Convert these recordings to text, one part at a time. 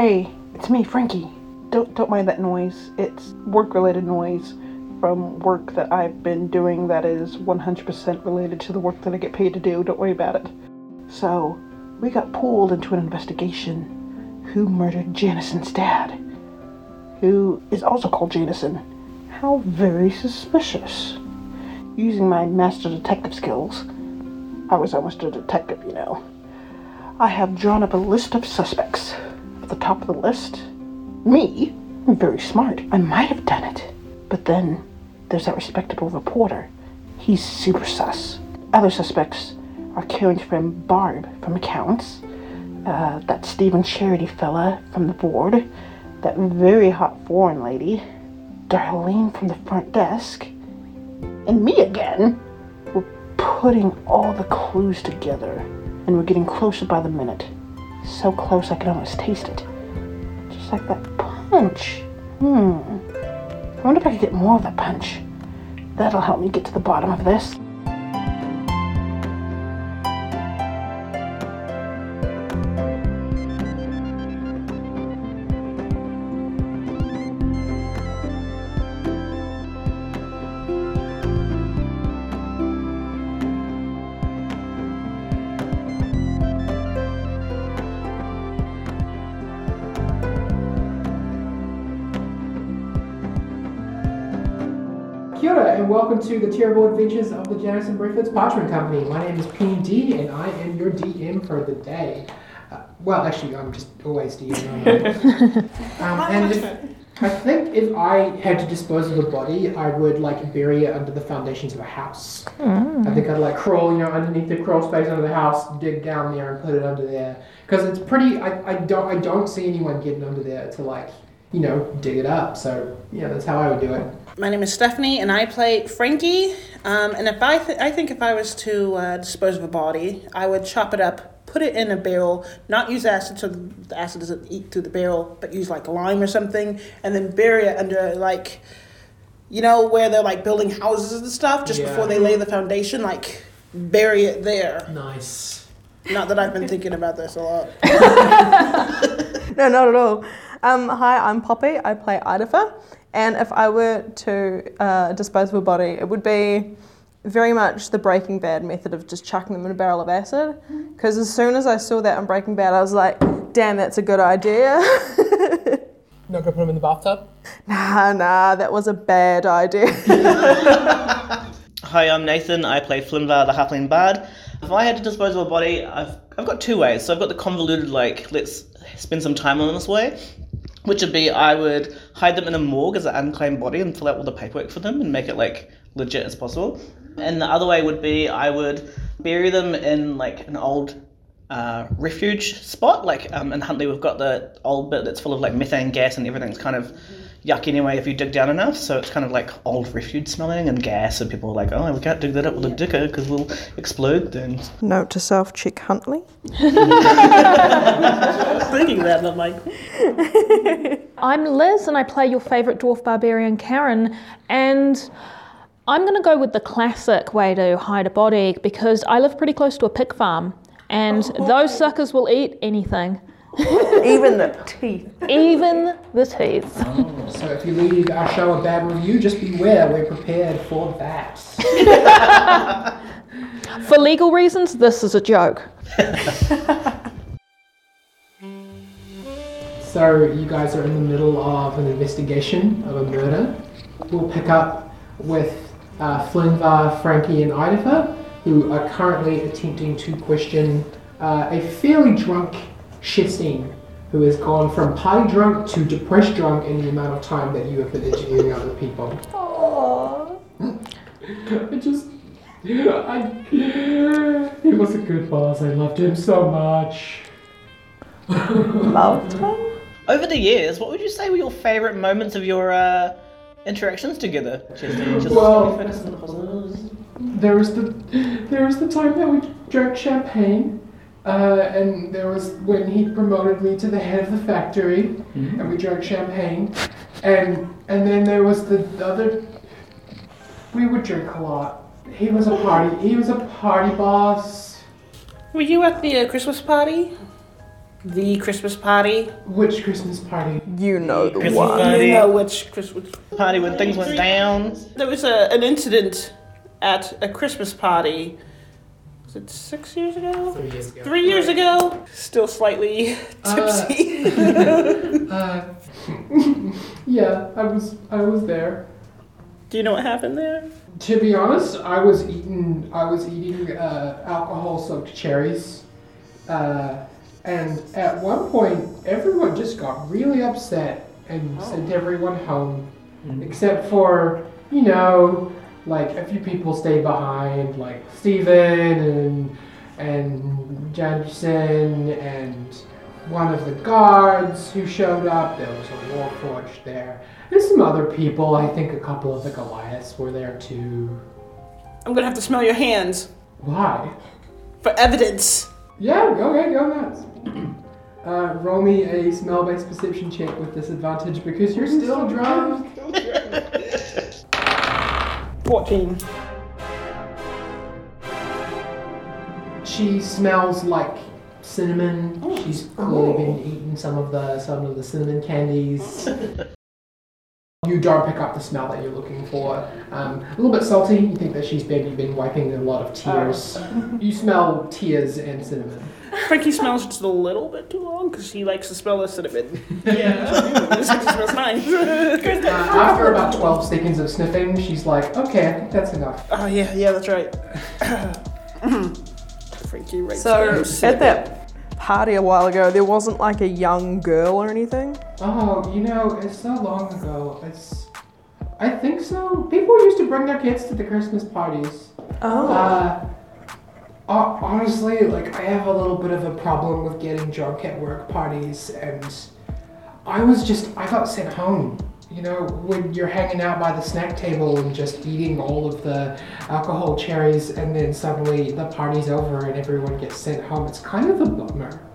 Hey, it's me, Frankie. Don't don't mind that noise. It's work-related noise from work that I've been doing that is 100% related to the work that I get paid to do. Don't worry about it. So, we got pulled into an investigation. Who murdered Janison's dad? Who is also called Janison. How very suspicious. Using my master detective skills, I was almost a detective, you know. I have drawn up a list of suspects. The top of the list, me. I'm very smart. I might have done it. But then there's that respectable reporter. He's super sus. Other suspects are Karen's friend Barb from accounts, uh, that Stephen Charity fella from the board, that very hot foreign lady, Darlene from the front desk, and me again. We're putting all the clues together, and we're getting closer by the minute. So close I can almost taste it. Just like that punch. Hmm. I wonder if I could get more of that punch. That'll help me get to the bottom of this. Welcome to the terrible adventures of the Janison Breakfast Parchment Company. My name is PND, and I am your DM for the day. Uh, well, actually, I'm just always DM. um, and if, I think if I had to dispose of a body, I would like bury it under the foundations of a house. I think I'd like crawl, you know, underneath the crawl space under the house, dig down there, and put it under there. Because it's pretty. I, I don't I don't see anyone getting under there to like you know dig it up. So yeah, that's how I would do it. My name is Stephanie, and I play Frankie. Um, and if I, th- I think if I was to uh, dispose of a body, I would chop it up, put it in a barrel, not use acid so the acid doesn't eat through the barrel, but use like lime or something, and then bury it under like, you know, where they're like building houses and stuff just Yeah. before they lay the foundation, like bury it there. Nice. Not that I've been thinking about this a lot. No, not at all. Um, hi, I'm Poppy. I play Idafa. And if I were to uh, dispose of a body, it would be very much the Breaking Bad method of just chucking them in a barrel of acid. Because as soon as I saw that on Breaking Bad, I was like, damn, that's a good idea. Not gonna put them in the bathtub. nah, nah, that was a bad idea. Hi, I'm Nathan. I play Flimvar, the Halfling Bard. If I had to dispose of a body, I've I've got two ways. So I've got the convoluted, like let's spend some time on this way, which would be I would hide them in a morgue as an unclaimed body and fill out all the paperwork for them and make it like legit as possible. And the other way would be I would bury them in like an old uh, refuge spot. Like um, in Huntley, we've got the old bit that's full of like methane gas and everything's kind of yuck anyway if you dig down enough. So it's kind of like old refuge smelling and gas, and people are like, oh, we can't dig that up with a dicker because we'll explode. Then Note to self, check Huntley. Thinking that, I'm like, I'm Liz, and I play your favourite dwarf barbarian, Karen. And I'm going to go with the classic way to hide a body because I live pretty close to a pig farm, and those suckers will eat anything, Even the teeth. even the teeth. So if you leave our show a bad review, just beware. We're prepared for that. For legal reasons, this is a joke. So you guys are in the middle of an investigation of a murder. We'll pick up with uh, Flimvar, Frankie, and Idafa, who are currently attempting to question uh, a fairly drunk Shesine, who has gone from party drunk to depressed drunk in the amount of time that you have been interviewing other people. I just, I, he was a good boss. I loved him so much. Loved him. over the years, what would you say were your favourite moments of your uh, interactions together? Just, just Well- focus on the positives. There was the there was the time that we drank champagne, uh, and there was when he promoted me to the head of the factory, and we drank champagne, and and then there was the other. We would drink a lot. He was a party. He was a party boss. were you at the uh, Christmas party? The Christmas party. Which Christmas party? You know the Christmas one. party. You know which Christmas. Party when things went down. There was a, an incident at a Christmas party. Was it six years ago? Three years ago. Three years ago. Still slightly Uh, tipsy. Uh, yeah, I was I was there. Do you know what happened there? To be honest, I was eating I was eating uh, alcohol-soaked cherries, uh, and at one point everyone just got really upset and sent everyone home, except for you know like a few people stayed behind, like Steven and and Jansen and one of the guards who showed up. There was a warforged there. And some other people. I think a couple of the Goliaths were there too. I'm gonna have to smell your hands Why? for evidence. Yeah, go ahead, go nuts. Uh, roll me a smell-based perception check with disadvantage because you're still drunk. 14. She smells like cinnamon. She's clearly been eating some of the some of the cinnamon candies. You don't pick up the smell that you're looking for. Um, a little bit salty. You think that she's maybe been wiping a lot of tears. You smell tears and cinnamon. Frankie smells just a little bit too long because he likes to smell the cinnamon. Yeah. this smells nice. Uh, after about 12 seconds of sniffing, she's like, okay, I think that's enough. Oh, yeah, yeah, that's right. Frankie right So at that party a while ago, there wasn't like a young girl or anything. Oh, you know, it's so long ago. It's. I think so. People used to bring their kids to the Christmas parties. Oh. Uh, ho- honestly, like, I have a little bit of a problem with getting drunk at work parties, and I was just. I got sent home. You know, when you're hanging out by the snack table and just eating all of the alcohol cherries, and then suddenly the party's over and everyone gets sent home, it's kind of a bummer.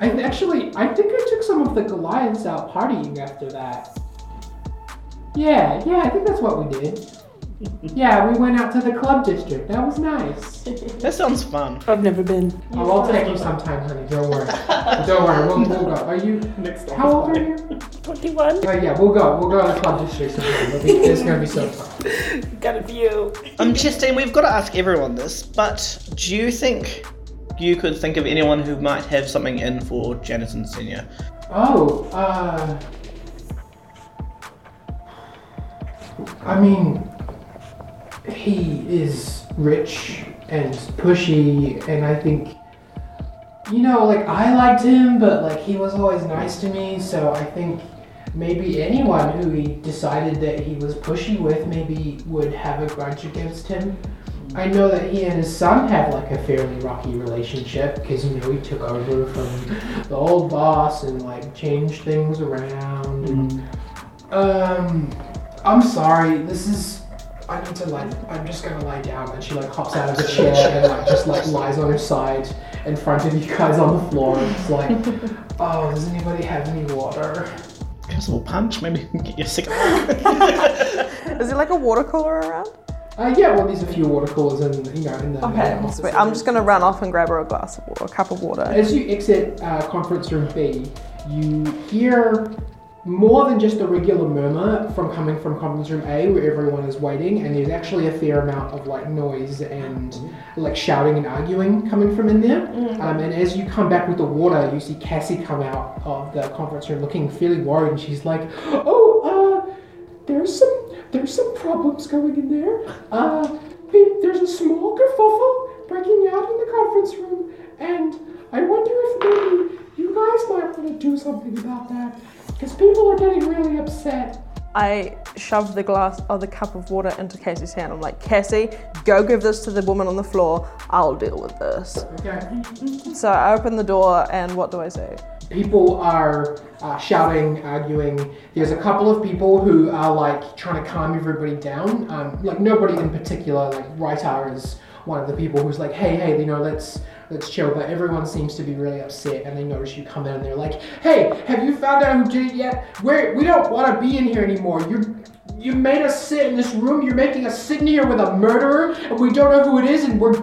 I actually, I think I took some of the Goliaths out partying after that. Yeah, yeah, I think that's what we did. Yeah, we went out to the club district. That was nice. That sounds fun. I've never been. Oh, I'll take you sometime, honey. Don't worry. Don't worry. We'll, we'll go. Are you? Next? How old are you? 21. Oh yeah, we'll go. We'll go to the club district sometime. It'll be, it's gonna be so fun. Got a view. Um, Justine, we've got to ask everyone this, but do you think you could think of anyone who might have something in for Janison Senior? Oh, uh. I mean, he is rich and pushy, and I think, you know, like, I liked him, but, like, he was always nice to me, so I think maybe anyone who he decided that he was pushy with maybe would have a grudge against him. I know that he and his son have like a fairly rocky relationship because you know he took over from the old boss and like changed things around. And, um, I'm sorry. This is. I need to like. I'm just gonna lie down. And she like hops out of the chair and like just like lies on her side in front of you guys on the floor. It's like, oh, does anybody have any water? Give us a little punch, maybe you can get your second. Is there like a water cooler around? Uh, yeah, well, there's a few water coolers in you know in the Okay, main sweet. I'm just gonna run off and grab her a glass of water, a cup of water. As you exit uh, conference room B, you hear more than just a regular murmur from coming from conference room A, where everyone is waiting, and there's actually a fair amount of like noise and like shouting and arguing coming from in there. Um, and as you come back with the water, you see Cassie come out of the conference room looking fairly worried, and she's like, "Oh, uh, there's some there's some problems going in there. Uh, there's a small kerfuffle breaking out in the conference room, and I wonder if maybe you guys might want to do something about that because people are getting really upset. I shoved the glass or the cup of water into Cassie's hand. I'm like, Cassie, go give this to the woman on the floor. I'll deal with this. Okay. So I open the door, and what do I say? People are uh, shouting, arguing. There's a couple of people who are like trying to calm everybody down. Um, like nobody in particular. Like Rytar is one of the people who's like, hey, hey, you know, let's let's chill. But everyone seems to be really upset, and they notice you come in, and they're like, hey, have you found out who did it yet? We're, we don't want to be in here anymore. You you made us sit in this room. You're making us sit in here with a murderer, and we don't know who it is, and we're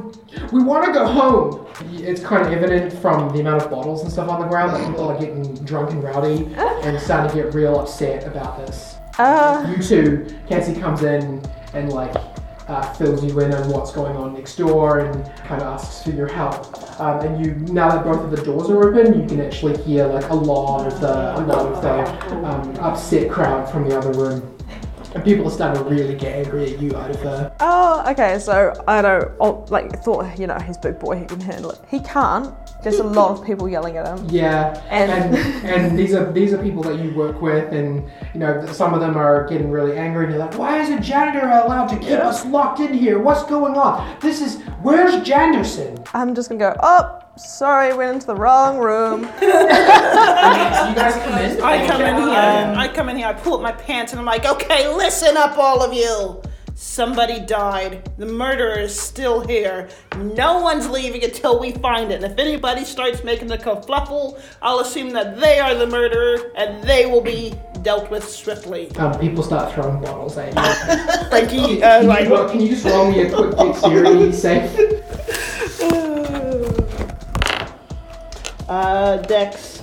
we want to go home. It's kind of evident from the amount of bottles and stuff on the ground that people are getting drunk and rowdy and starting to get real upset about this. Uh, You two, Cassie comes in and like uh, fills you in on what's going on next door and kind of asks for your help. Um, and you, now that both of the doors are open, you can actually hear like a lot of the a lot of the um, upset crowd from the other room. And people are starting to really get angry at you out of the. oh, okay. So I don't oh, like thought you know he's big boy. He can handle it. He can't. There's a lot of people yelling at them. Yeah, And- and and these are these are people that you work with, and you know some of them are getting really angry. And you're like, why is a janitor allowed to keep us locked in here? What's going on? This is where's Janderson? I'm just gonna go. Oh, sorry, went into the wrong room. you guys come in. I come in here. Um, I come in here. I pull up my pants and I'm like, okay, listen up, all of you. Somebody died. The murderer is still here. No one's leaving until we find it. And if anybody starts making a kerfluffle, I'll assume that they are the murderer and they will be dealt with swiftly. Um, people start throwing bottles at you. Frankie, uh, Can like, you, can you just roll me a quick dexterity save? uh, Dex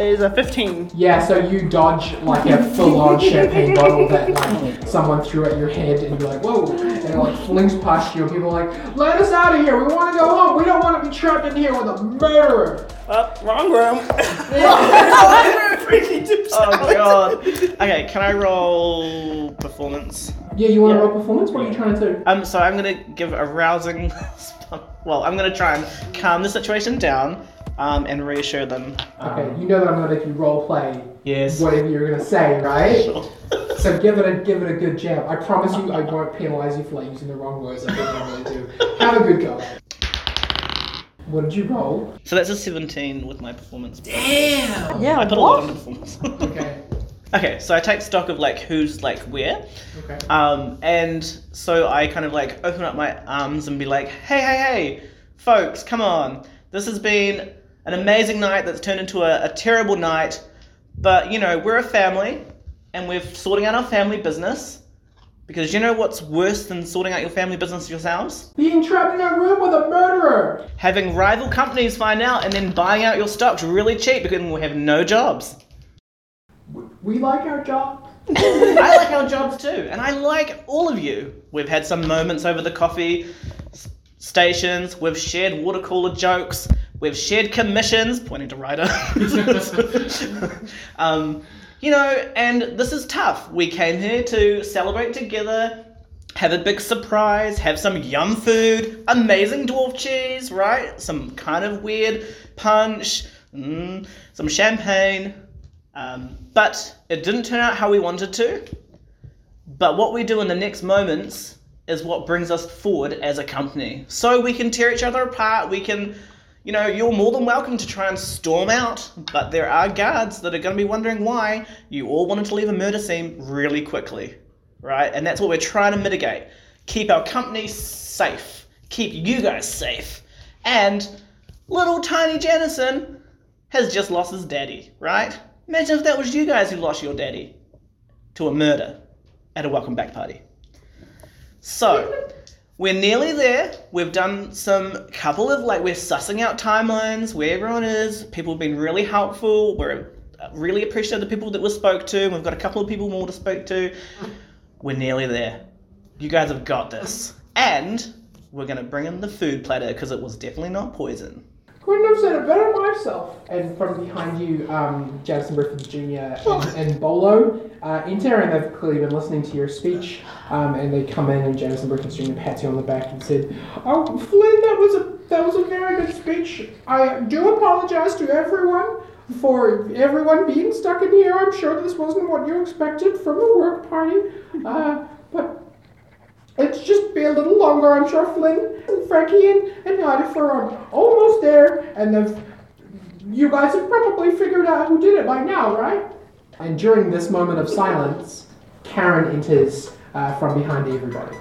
is a 15. Yeah, so you dodge like a full-on champagne bottle that like someone threw at your head, and you're like, whoa, and it like flings past you, and people are like, let us out of here. We want to go home. We don't want to be trapped in here with a murderer. Oh, wrong room. Oh god. Okay, can I roll performance? Yeah, you want to Yeah. roll performance? What are you trying to do? Um, so I'm gonna give a rousing. Well, I'm gonna try and calm the situation down, um, and reassure them. Um, Okay, you know that I'm gonna make you role play Yes. whatever you're gonna say, right? Sure. So give it a give it a good jab. I promise you, I won't penalize you for like using the wrong words. I think I really do. Have a good go. What did you roll? So that's a 17 with my performance. Damn. Yeah. I put a lot what? on performance. Okay. okay, so I take stock of like who's like where. Okay. Um, and so I kind of like open up my arms and be like, hey, hey, hey, folks, come on. This has been an amazing night that's turned into a, a terrible night. But, you know, we're a family and we're sorting out our family business. Because you know what's worse than sorting out your family business yourselves? Being trapped in a room with a murderer. Having rival companies find out and then buying out your stocks really cheap because we have no jobs. We like our job. I like our jobs too, and I like all of you. We've had some moments over the coffee stations. We've shared water cooler jokes. We've shared commissions, pointing to Ryder. um, you know, and this is tough. We came here to celebrate together, have a big surprise, have some yum food, amazing dwarf cheese, right? Some kind of weird punch, mm, some champagne. Um, but it didn't turn out how we wanted to. But what we do in the next moments is what brings us forward as a company. So we can tear each other apart. We can, you know, you're more than welcome to try and storm out. But there are guards that are going to be wondering why you all wanted to leave a murder scene really quickly, right? And that's what we're trying to mitigate. Keep our company safe. Keep you guys safe. And little tiny Janison has just lost his daddy, right? Imagine if that was you guys who lost your daddy to a murder at a welcome back party. So, we're nearly there. We've done some couple of like we're sussing out timelines where everyone is. People have been really helpful. We're uh, really appreciate the people that we spoke to. We've got a couple of people more to speak to. We're nearly there. You guys have got this. And we're gonna bring in the food platter because it was definitely not poison. Couldn't have said it better myself. And from behind you, um, Jackson Griffith Jr. and, and Bolo uh, enter, and they've clearly been listening to your speech. Um, and they come in, and Jameson Griffith Jr. pats you on the back and said, "Oh, Flynn, that was a that was a very good speech. I do apologize to everyone." For everyone being stuck in here, I'm sure this wasn't what you expected from a work party. Uh, but it's just be a little longer. I'm sure Flynn and Frankie and, and Jennifer are almost there, and they've, you guys have probably figured out who did it by now, right? And during this moment of silence, Karen enters uh, from behind everybody.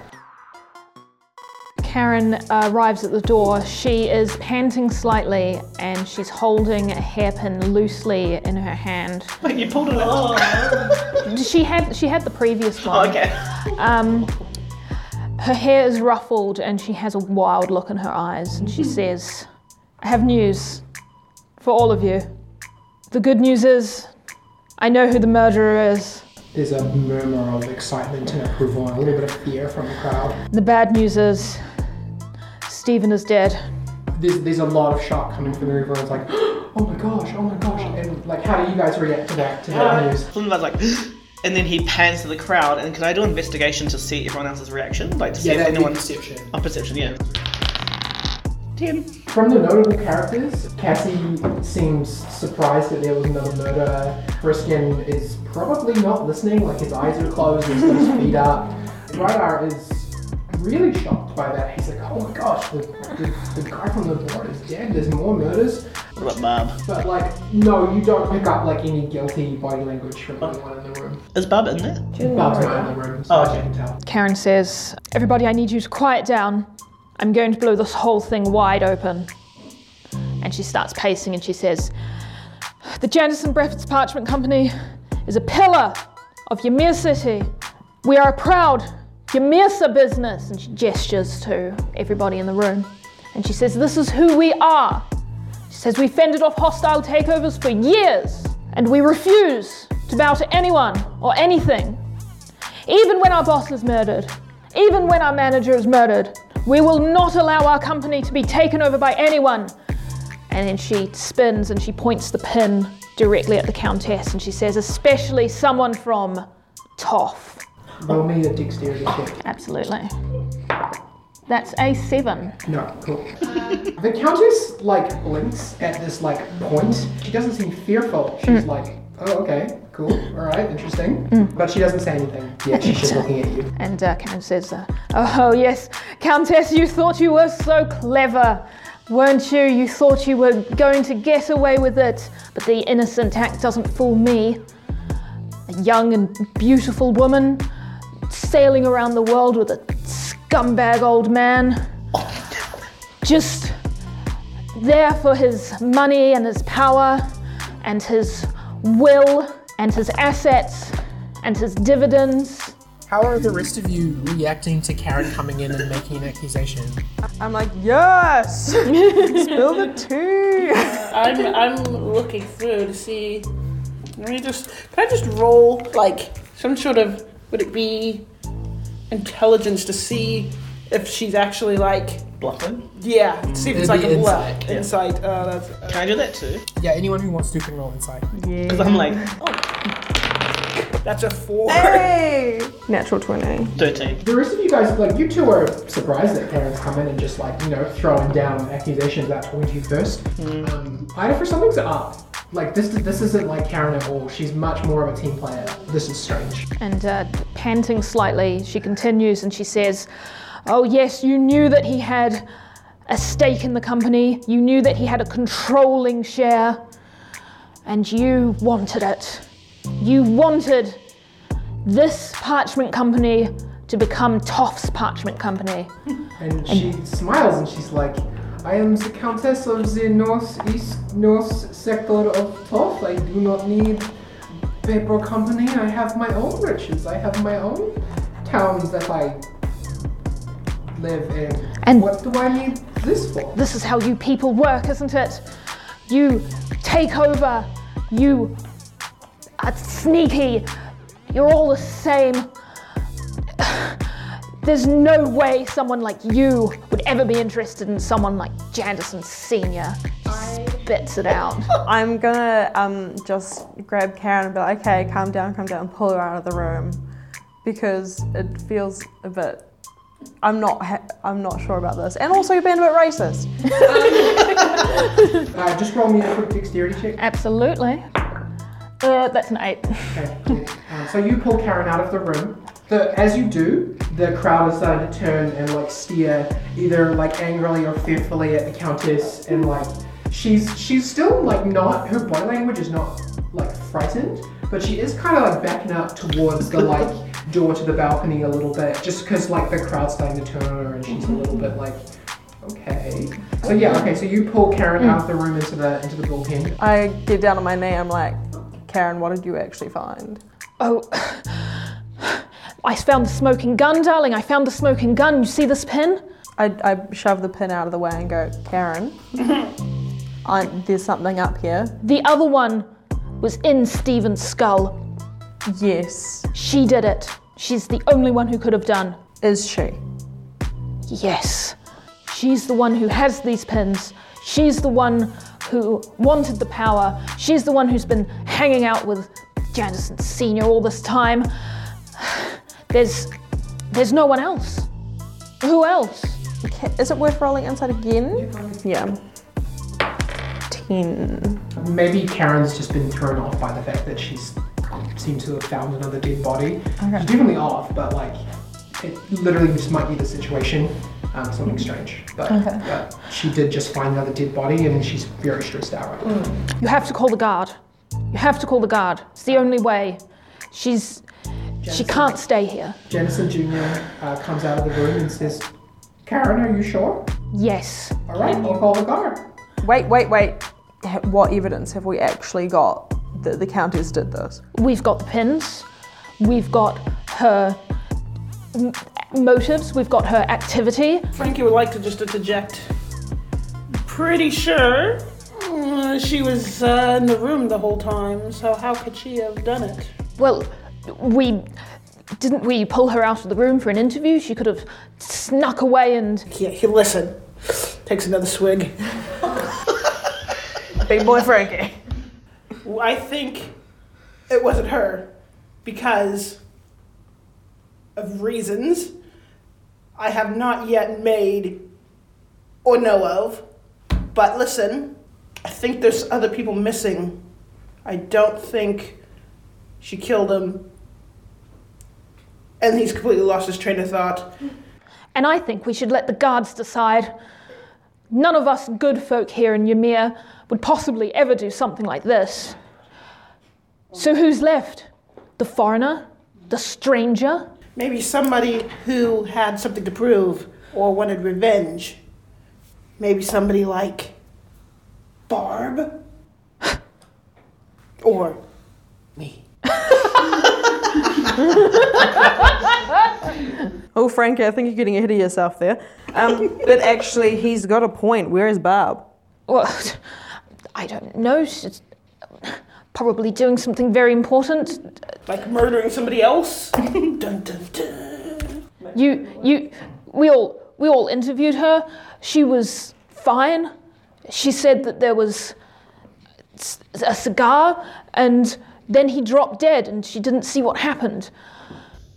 Karen uh, arrives at the door. She is panting slightly and she's holding a hairpin loosely in her hand. Wait, you pulled it off. She had she had the previous one. Oh, okay. Um, her hair is ruffled and she has a wild look in her eyes and she says, I have news for all of you. The good news is, I know who the murderer is. There's a murmur of excitement and approval and a little bit of fear from the crowd. The bad news is, Stephen is dead. There's, there's a lot of shock coming from the room. Everyone's like, oh my gosh, oh my gosh. And like, how do you guys react to that, to that news? Flinbad's like, and then he pans to the crowd. And can I do an investigation to see everyone else's reaction? Like to see Yeah, if that'd be anyone. perception. Oh, perception, yeah. Ten. From the notable characters, Cassie seems surprised that there was another murder. Friskin is probably not listening, like his eyes are closed, he's his feet up. Rydar is really shocked by that. He's like, oh my gosh, the, the, the guy from the board is dead, there's more murders. What about Barb? But like, no, you don't pick up like any guilty body language from anyone in the room. Is Barb in there? Bob's not in the room, so Oh, I okay. can tell. Karen says, Everybody, I need you to quiet down. I'm going to blow this whole thing wide open. And she starts pacing and she says, The Janison Breakfast Parchment Company is a pillar of Ymir City. We are a proud Ymirsa business. And she gestures to everybody in the room. And she says, This is who we are. She says, We fended off hostile takeovers for years, and we refuse to bow to anyone or anything. Even when our boss is murdered, even when our manager is murdered, we will not allow our company to be taken over by anyone. And then she spins and she points the pin directly at the Countess and she says, especially someone from Toff. Roll me a dexterity check. Absolutely. That's a seven. No, cool. the Countess like blinks at this like point. She doesn't seem fearful. She's like, oh okay, cool, all right, interesting. But she doesn't say anything. Yeah, she's just looking at you. And uh, Karen says, uh, Oh, yes, Countess, you thought you were so clever, weren't you? You thought you were going to get away with it. But the innocent act doesn't fool me. A young and beautiful woman sailing around the world with a scumbag old man. Just there for his money and his power and his will and his assets and his dividends. How are the rest of you reacting to Karen coming in and making an accusation? I'm like, yes! Spill the tea! I'm I'm looking through to see. Let me just. Can I just roll like some sort of? Would it be intelligence to see if she's actually like? Bluffing. Yeah, see if it's It'd like be a bluff. insight, yeah. Insight. Uh, that's. Can I do that too? Yeah, anyone who wants to can roll insight. Because I'm like, oh, That's a four. Hey! Natural 20. 13. The rest of you guys, like, you two are surprised that Karen's come in and just, like, you know, throwing down accusations without talking to you first. Um, Idafa something's up. Like, this this isn't like Karen at all. She's much more of a team player. This is strange. And uh, panting slightly, she continues and she says, Oh, yes, you knew that he had a stake in the company. You knew that he had a controlling share. And you wanted it. You wanted this parchment company to become Toff's parchment company. And she smiles and she's like, I am the Countess of the Northeast North sector of Toth. I do not need paper company. I have my own riches. I have my own towns that I live in. And- what do I need this for? This is how you people work, isn't it? You take over, you are sneaky, you're all the same. There's no way someone like you would ever be interested in someone like Janderson Sr. Spits it out. I'm gonna um, just grab Karen and be like, okay, calm down, calm down, pull her out of the room because it feels a bit. I'm not. Ha- I'm not sure about this, and also you're being a bit racist. Uh, just roll me a quick dexterity check. Absolutely. Uh, that's an eight. Okay. yeah. Um, so you pull Karen out of the room. The, as you do, the crowd is starting to turn and like stare either like angrily or fearfully at the countess, and like she's she's still like not her body language is not like frightened, but she is kind of like backing up towards the like door to the balcony a little bit, just because like the crowd's starting to turn on her and she's a mm-hmm. little bit like. Okay. So yeah, okay, so you pull Karen mm. out of the room into the into the bullpen. I get down on my knee. I'm like, Karen, what did you actually find? Oh, I found the smoking gun, darling. I found the smoking gun. You see this pin? I, I shove the pin out of the way and go, Karen, I, there's something up here. The other one was in Stephen's skull. Yes. She did it. She's the only one who could have done. Is she? Yes. She's the one who has these pins. She's the one who wanted the power. She's the one who's been hanging out with Janison Senior all this time. There's there's no one else. Who else? Okay, Is it worth rolling insight again? Yeah. Ten. Maybe Karen's just been thrown off by the fact that she's seems to have found another dead body. She's definitely off, but like it literally just might be the situation. Um, something strange. But, but she did just find another dead body and she's very stressed out right now. You have to call the guard. You have to call the guard. It's the only way. She's she can't stay here. Jennison Jr. Uh, comes out of the room and says, Karen, are you sure? Yes. All right, I'll call the guard. Wait, wait, wait. What evidence have we actually got that the Countess did this? We've got the pins. We've got her m- motives. We've got her activity. Frankie would like to just interject. Pretty sure uh, she was uh, in the room the whole time, so how could she have done it? Well, we didn't we pull her out of the room for an interview? She could have snuck away and Yeah, he listen. Takes another swig. Big boy Frankie. I think it wasn't her because of reasons I have not yet made or know of. But listen, I think there's other people missing. I don't think she killed him. And he's completely lost his train of thought. and I think we should let the guards decide. None of us good folk here in Ymir would possibly ever do something like this. So who's left? The foreigner? The stranger? Maybe somebody who had something to prove or wanted revenge. Maybe somebody like Barb? or me. Oh, Frankie, I think you're getting ahead of yourself there. Um, but actually, he's got a point. Where is Barb? Well, I don't know. She's probably doing something very important. Like murdering somebody else? dun, dun, dun. You, you, we all, we all interviewed her. She was fine. She said that there was a cigar, and then he dropped dead, and she didn't see what happened.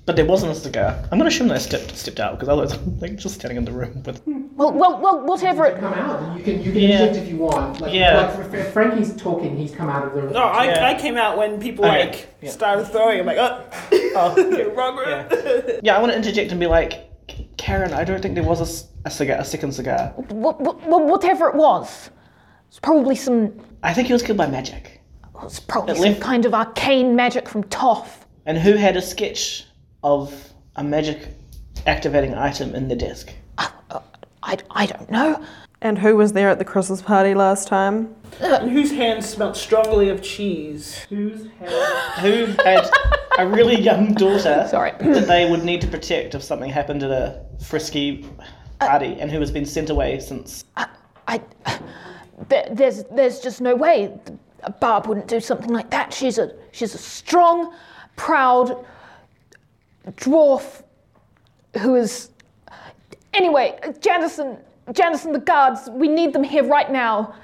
But there wasn't a cigar. I'm gonna assume they stepped stepped out because otherwise I'm like just standing in the room with. Well, well, well, whatever it. Come out. You can you can Yeah. inject if you want. Like, Yeah. like if Frankie's talking, he's come out of the room. No, I, Yeah. I came out when people Okay, like yeah. started throwing. I'm like, oh, Oh, wrong room. yeah. yeah, I want to interject and be like, Karen, I don't think there was a cigar, a second cigar. What, what, what- whatever it was. It's probably some. I think he was killed by magic. It's probably It some left- kind of arcane magic from Toff. And who had a sketch of a magic activating item in the desk? Uh, uh, I, I don't know. And who was there at the Christmas party last time? Uh, and whose hands smelt strongly of cheese? Who's had Who had a really young daughter Sorry. that they would need to protect if something happened at a frisky party and who has been sent away since. I, there, there's, there's just no way Barb wouldn't do something like that. She's a, she's a strong, proud dwarf who is. Anyway, Janison, Janison, the guards, we need them here right now.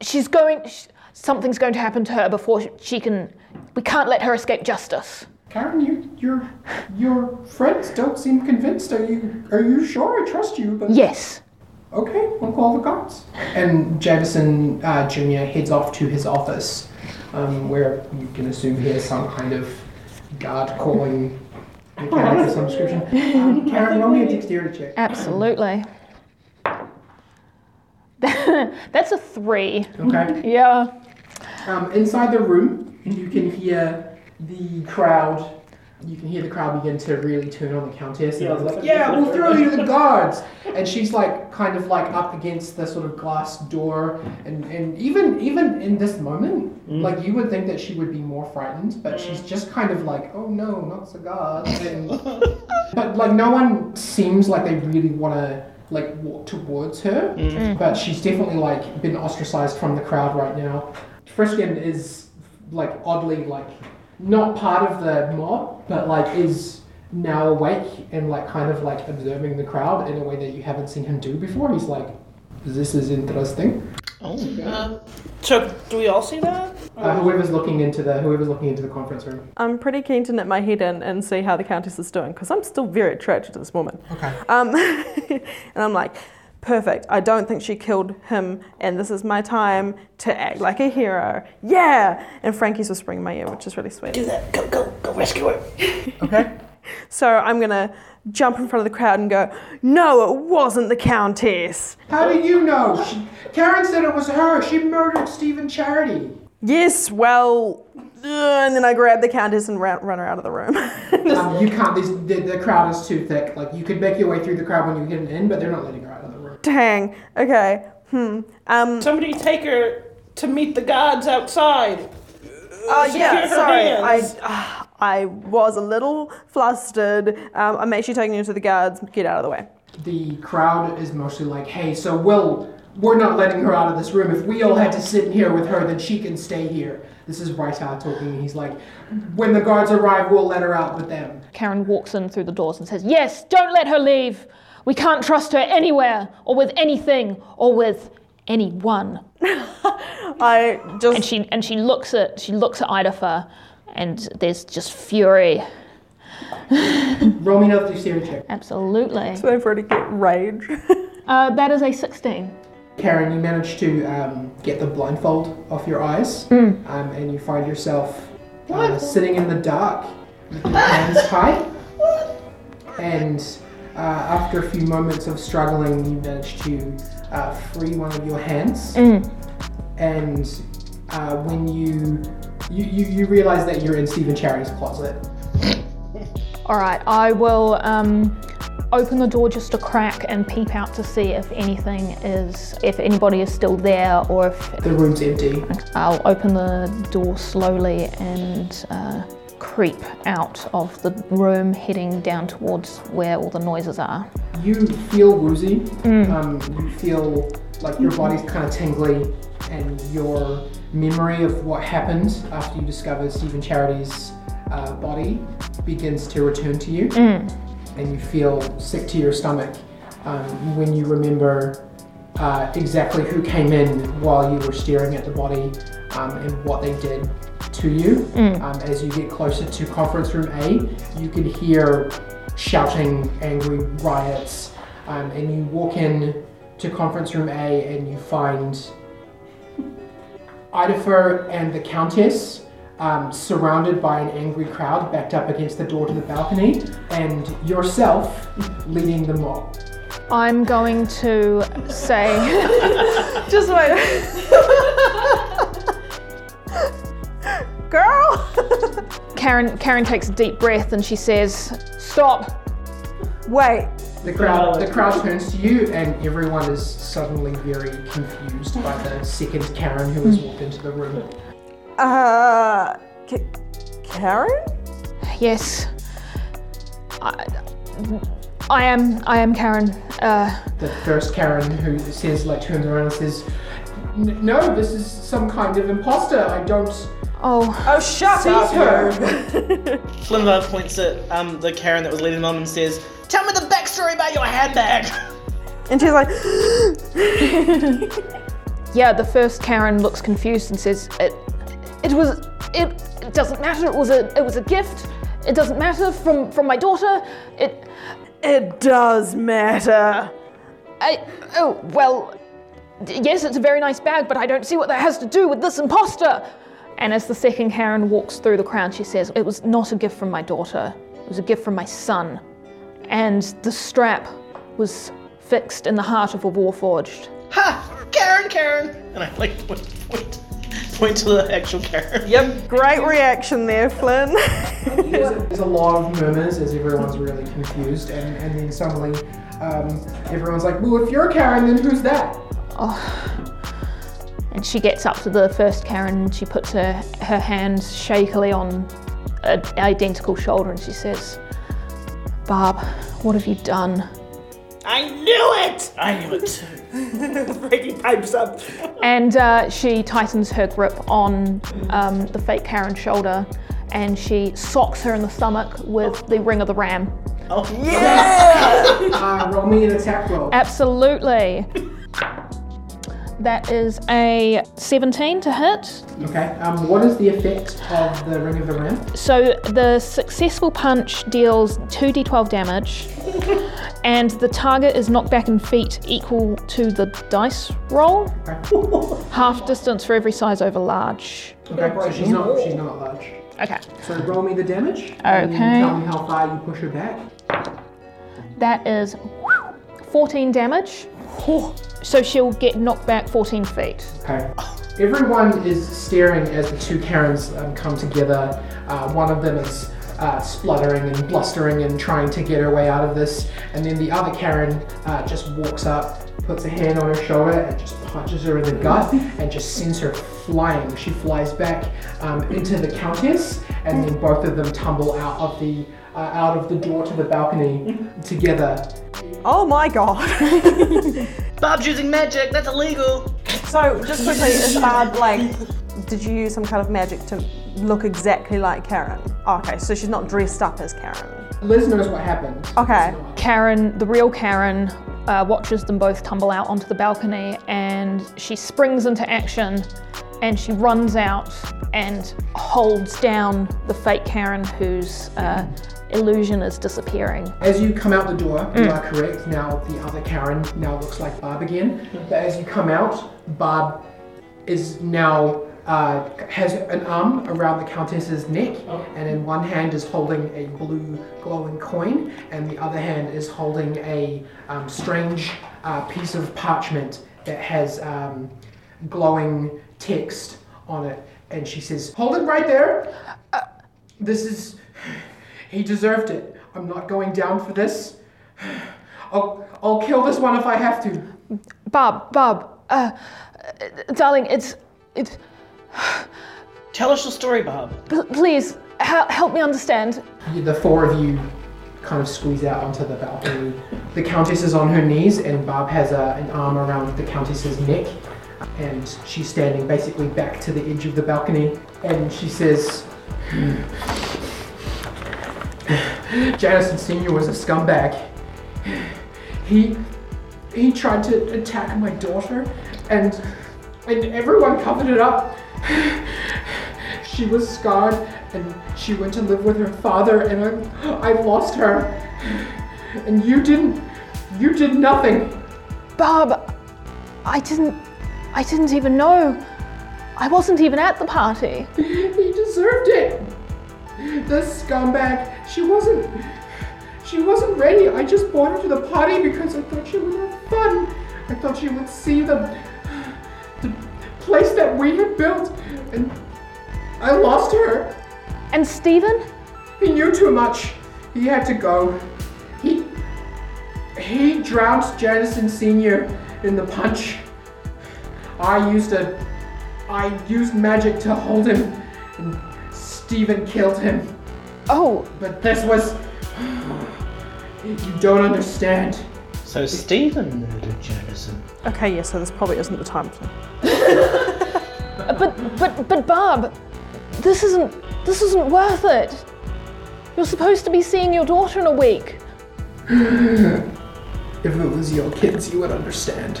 She's going. sh something's going to happen to her before she, she can. We can't let her escape justice. Karen, you, your your friends don't seem convinced. Are you are you sure? I trust you, but Yes. Okay, we'll call the guards. And Jadison uh, Jr. heads off to his office, um, where you can assume he has some kind of guard calling mechanic of some description. Um, Karen, roll me a dexterity check. Absolutely. That's a three. Okay. Yeah. Um, inside the room, you can hear the crowd. You can hear the crowd begin to really turn on the countess. And Yeah, they're like, yeah, we'll throw you to the guards. And she's like, kind of like up against the sort of glass door. And, and even even in this moment, mm. like you would think that she would be more frightened, but mm. she's just kind of like, oh no, not the guards. And, but like no one seems like they really want to like walk towards her, mm. but she's definitely like been ostracized from the crowd right now. Friskin is like oddly like not part of the mob, but like is now awake and like kind of like observing the crowd in a way that you haven't seen him do before. He's like, "This is interesting." Oh. Um, so do we all see that? Uh, whoever's looking into the whoever's looking into the conference room. I'm pretty keen to nip my head in and see how the Countess is doing because I'm still very attracted to this woman. Okay. Um, and I'm like, perfect. I don't think she killed him, and this is my time to act like a hero. Yeah! And Frankie's whispering in my ear, which is really sweet. Do that. Go, go, go rescue her. Okay. So I'm gonna jump in front of the crowd and go, no, it wasn't the Countess. How do you know? She, Karen said it was her. She murdered Stephen Charity. Yes, well, uh, and then I grab the Countess and run, run her out of the room. Um, you can't. This, the, the crowd is too thick. Like you could make your way through the crowd when you get in, but they're not letting her out of the room. Dang. Okay. Hmm. Um. Somebody take her to meet the gods outside. Uh, Secure yeah. her Sorry. hands. I. Uh, I was a little flustered. Um, I'm actually taking you to the guards. Get out of the way. The crowd is mostly like, "Hey, so we'll we're not letting her out of this room. If we all had to sit in here with her, then she can stay here." This is Rightar talking. He's like, "When the guards arrive, we'll let her out with them." Karen walks in through the doors and says, Yes, don't let her leave. We can't trust her anywhere, or with anything, or with anyone. I just. And she and she looks at she looks at Idafer, and there's just fury. Roll me another dexterity check. Absolutely. Wait for her to get rage. Uh, that is a 16. Karen, you manage to um, get the blindfold off your eyes, um, and you find yourself uh, sitting in the dark with your hands tied. And uh, after a few moments of struggling, you manage to uh, free one of your hands. And uh, when you you, you you realize that you're in Stephen Charity's closet. All right, I will um, open the door just a crack and peep out to see if anything is, if anybody is still there, or if The room's empty. I'll open the door slowly and uh, creep out of the room, heading down towards where all the noises are. You feel woozy. Um, you feel like your body's kind of tingly, and your memory of what happened after you discovered Stephen Charity's uh, body begins to return to you, and you feel sick to your stomach um, when you remember uh, exactly who came in while you were staring at the body um, and what they did to you. Um, as you get closer to conference room A, you can hear shouting, angry riots, um, and you walk in to conference room A and you find Idafer and the Countess um, surrounded by an angry crowd backed up against the door to the balcony, and yourself leading the mob. I'm going to say, just wait. Karen. Karen takes a deep breath and she says, "Stop." Wait. The crowd, the crowd turns to you, and everyone is suddenly very confused by the second Karen who has walked into the room. Uh. K- Karen? Yes. I, I am. I am Karen. Uh, The first Karen who says, like, turns around and says, "No, this is some kind of imposter. I don't oh, Oh, shut see up. her." Flimvar points at um, the Karen that was leading them and says, Tell me the backstory about your handbag! And she's like, yeah. The first Karen looks confused and says, "It, it was. It, it doesn't matter. It was a. It was a gift. It doesn't matter from from my daughter. It. it does matter. I. Oh well. d- Yes, it's a very nice bag, but I don't see what that has to do with this imposter." And as the second Karen walks through the crowd, she says, "It was not a gift from my daughter. It was a gift from my son, and the strap was fixed in the heart of a warforged." Ha! Karen, Karen! And I like point, point, point to the actual Karen. Yep. Great reaction there, Flynn. There's a, there's a lot of murmurs as everyone's really confused, and, and then suddenly um, everyone's like, well, if you're Karen, then who's that? And she gets up to the first Karen and she puts her, her hand shakily on an identical shoulder and she says, Barb, what have you done? I knew it! I knew it too. Frankie pipes up. And uh, she tightens her grip on um, the fake Karen's shoulder and she socks her in the stomach with the ring of the ram. Oh, yeah! Uh, roll me an attack roll. Absolutely. That is a 17 to hit. Okay. Um, what is the effect of the ring of the ram? So the successful punch deals 2d12 damage, and the target is knocked back in feet equal to the dice roll. Half distance for every size over large. Okay. So she's not. She's not large. Okay. So roll me the damage. Okay. tell me how far you push her back. That is 14 damage. So she'll get knocked back 14 feet. Okay. Everyone is staring as the two Karens um, come together. Uh, one of them is uh, spluttering and blustering and trying to get her way out of this, and then the other Karen uh, just walks up, puts a hand on her shoulder, and just punches her in the gut, and just sends her flying. She flies back um, into the Countess, and then both of them tumble out of the uh, out of the door to the balcony together. Oh my god. Bob's using magic. That's illegal. so, just quickly, is Barb like, did you use some kind of magic to look exactly like Karen? Oh, okay, so she's not dressed up as Karen. Liz knows what happened. Okay. Karen, the real Karen, uh, watches them both tumble out onto the balcony and she springs into action and she runs out and holds down the fake Karen whose uh, illusion is disappearing. As you come out the door, you are correct. Now the other Karen now looks like Barb again. But as you come out, Barb is now uh, has an arm around the Countess's neck, and in one hand is holding a blue glowing coin, and the other hand is holding a um, strange uh, piece of parchment that has um, glowing text on it. And she says, "Hold it right there. This is." He deserved it. I'm not going down for this. I'll, I'll kill this one if I have to. Bob, Bob, uh, uh, darling, it's, it's, Tell us your story, Bob. pl- please hel- help me understand. The four of you kind of squeeze out onto the balcony. The Countess is on her knees, and Bob has a, an arm around the Countess's neck. And she's standing basically back to the edge of the balcony. And she says, hmm. Janison Sr. was a scumbag. He he tried to attack my daughter and and everyone covered it up. She was scarred and she went to live with her father and I, I lost her. And you didn't you did nothing. Bob, I didn't, I didn't even know. I wasn't even at the party. He deserved it. The scumbag. She wasn't. She wasn't ready. I just brought her to the party because I thought she would have fun. I thought she would see the the place that we had built, and I lost her. And Stephen? He knew too much. He had to go. He he drowned Janison Senior in the punch. I used a I used magic to hold him, and Stephen killed him. Oh, But this was you don't understand. So Stephen murdered Janison. Okay, yeah, so this probably isn't the time to. but, but, but Bob, this isn't, this isn't worth it. You're supposed to be seeing your daughter in a week. If it was your kids, you would understand.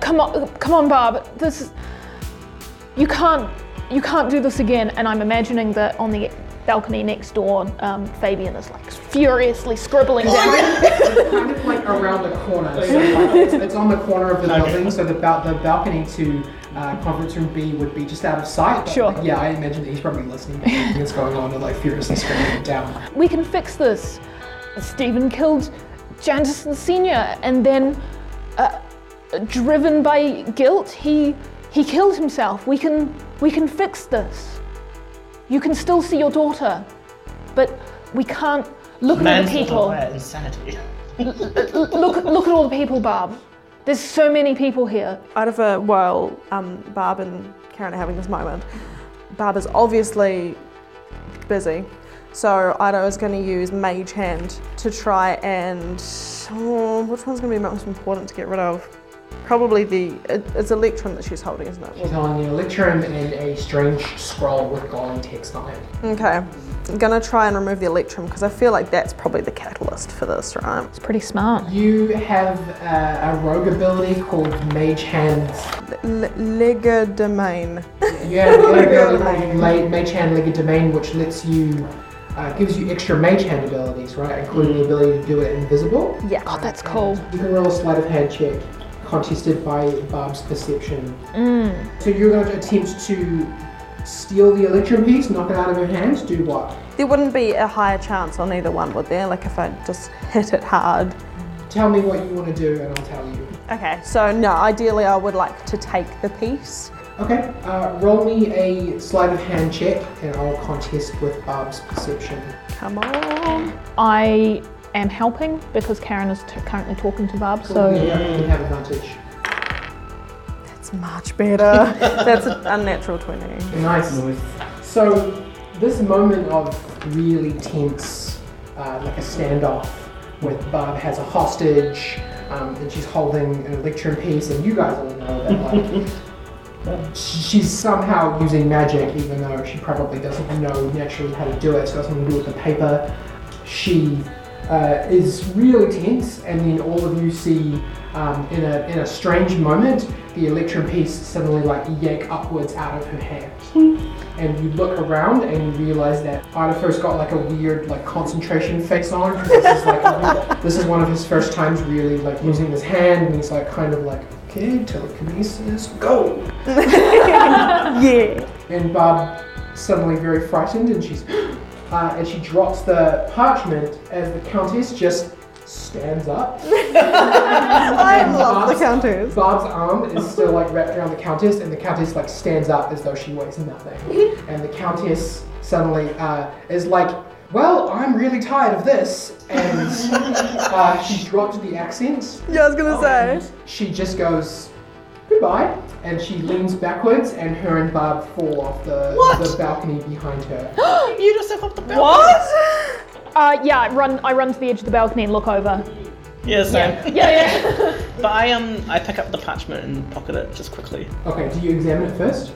Come on, come on, Bob. This is, you can't, you can't do this again. And I'm imagining that on the balcony next door, um, Fabian is like furiously scribbling down. It's kind of like around the corner. So like, it's, it's on the corner of the building, so the, bal- the balcony to uh, conference room B would be just out of sight. but, Sure. like, yeah, I imagine that he's probably listening to everything that's going on and like furiously screaming it down. we can fix this. Stephen killed Janderson Sr. and then, uh, driven by guilt, he he killed himself. We can we can fix this. You can still see your daughter, but we can't look at all the people. Manslaughter, insanity. Look look at all the people, Barb. There's so many people here. Out of a while, um, Barb and Karen are having this moment. Barb is obviously busy, So Ido is going to use Mage Hand to try and. Oh, which one's going to be most important to get rid of? Probably the. It, it's Electrum that she's holding, isn't it? She's holding the Electrum and a strange scroll with glowing text on it. Okay. I'm going to try and remove the Electrum because I feel like that's probably the catalyst for this, right? It's pretty smart. You have uh, a rogue ability called Mage Hand. L- Legerdemain. You have an ability called Ma- Mage Hand Legerdemain, which lets you, uh, gives you extra Mage Hand abilities, right? Including the ability to do it invisible. Yeah. God, that's cool. You can roll a sleight of hand check, contested by Barb's perception. Mm. So you're going to attempt to steal the Electrum piece, knock it out of her hands, do what? There wouldn't be a higher chance on either one, would there? Like if I just hit it hard. Tell me what you want to do, and I'll tell you. Okay, so no, ideally I would like to take the piece. Okay, uh, roll me a sleight of hand check, and I'll contest with Barb's perception. Come on. I am helping because Karen is t- currently talking to Barb. So you don't have advantage. That's much better. That's an unnatural 20. Nice. So this moment of really tense, uh, like a standoff, with Barb has a hostage, um, and she's holding an electrum piece, and you guys all know that like she's somehow using magic, even though she probably doesn't know naturally how to do it. It's got something to do with the paper. She uh, is really tense, and then all of you see um, in a in a strange moment the electrum piece suddenly like yank upwards out of her hand. And you look around and you realize that Idaho's got like a weird like concentration face on. This is like this is one of his first times really like using his hand, and he's like kind of like okay, telekinesis, go. Yeah. And Bob suddenly very frightened, and she's uh, and she drops the parchment as the countess just stands up. I love the countess. Bob's arm is still like wrapped around the countess, and the countess like stands up as though she weighs nothing. and the countess suddenly uh, is like, "Well, I'm really tired of this," and uh, she dropped the accent. Yeah, I was gonna say. She just goes, "Goodbye," and she leans backwards, and her and Bob fall off the, the balcony behind her. You just step up the bell. What? uh, yeah, I run. I run to the edge of the balcony and look over. Yeah, same. Yeah, yeah. But I um I pick up the parchment and pocket it just quickly. Okay, do you examine it first?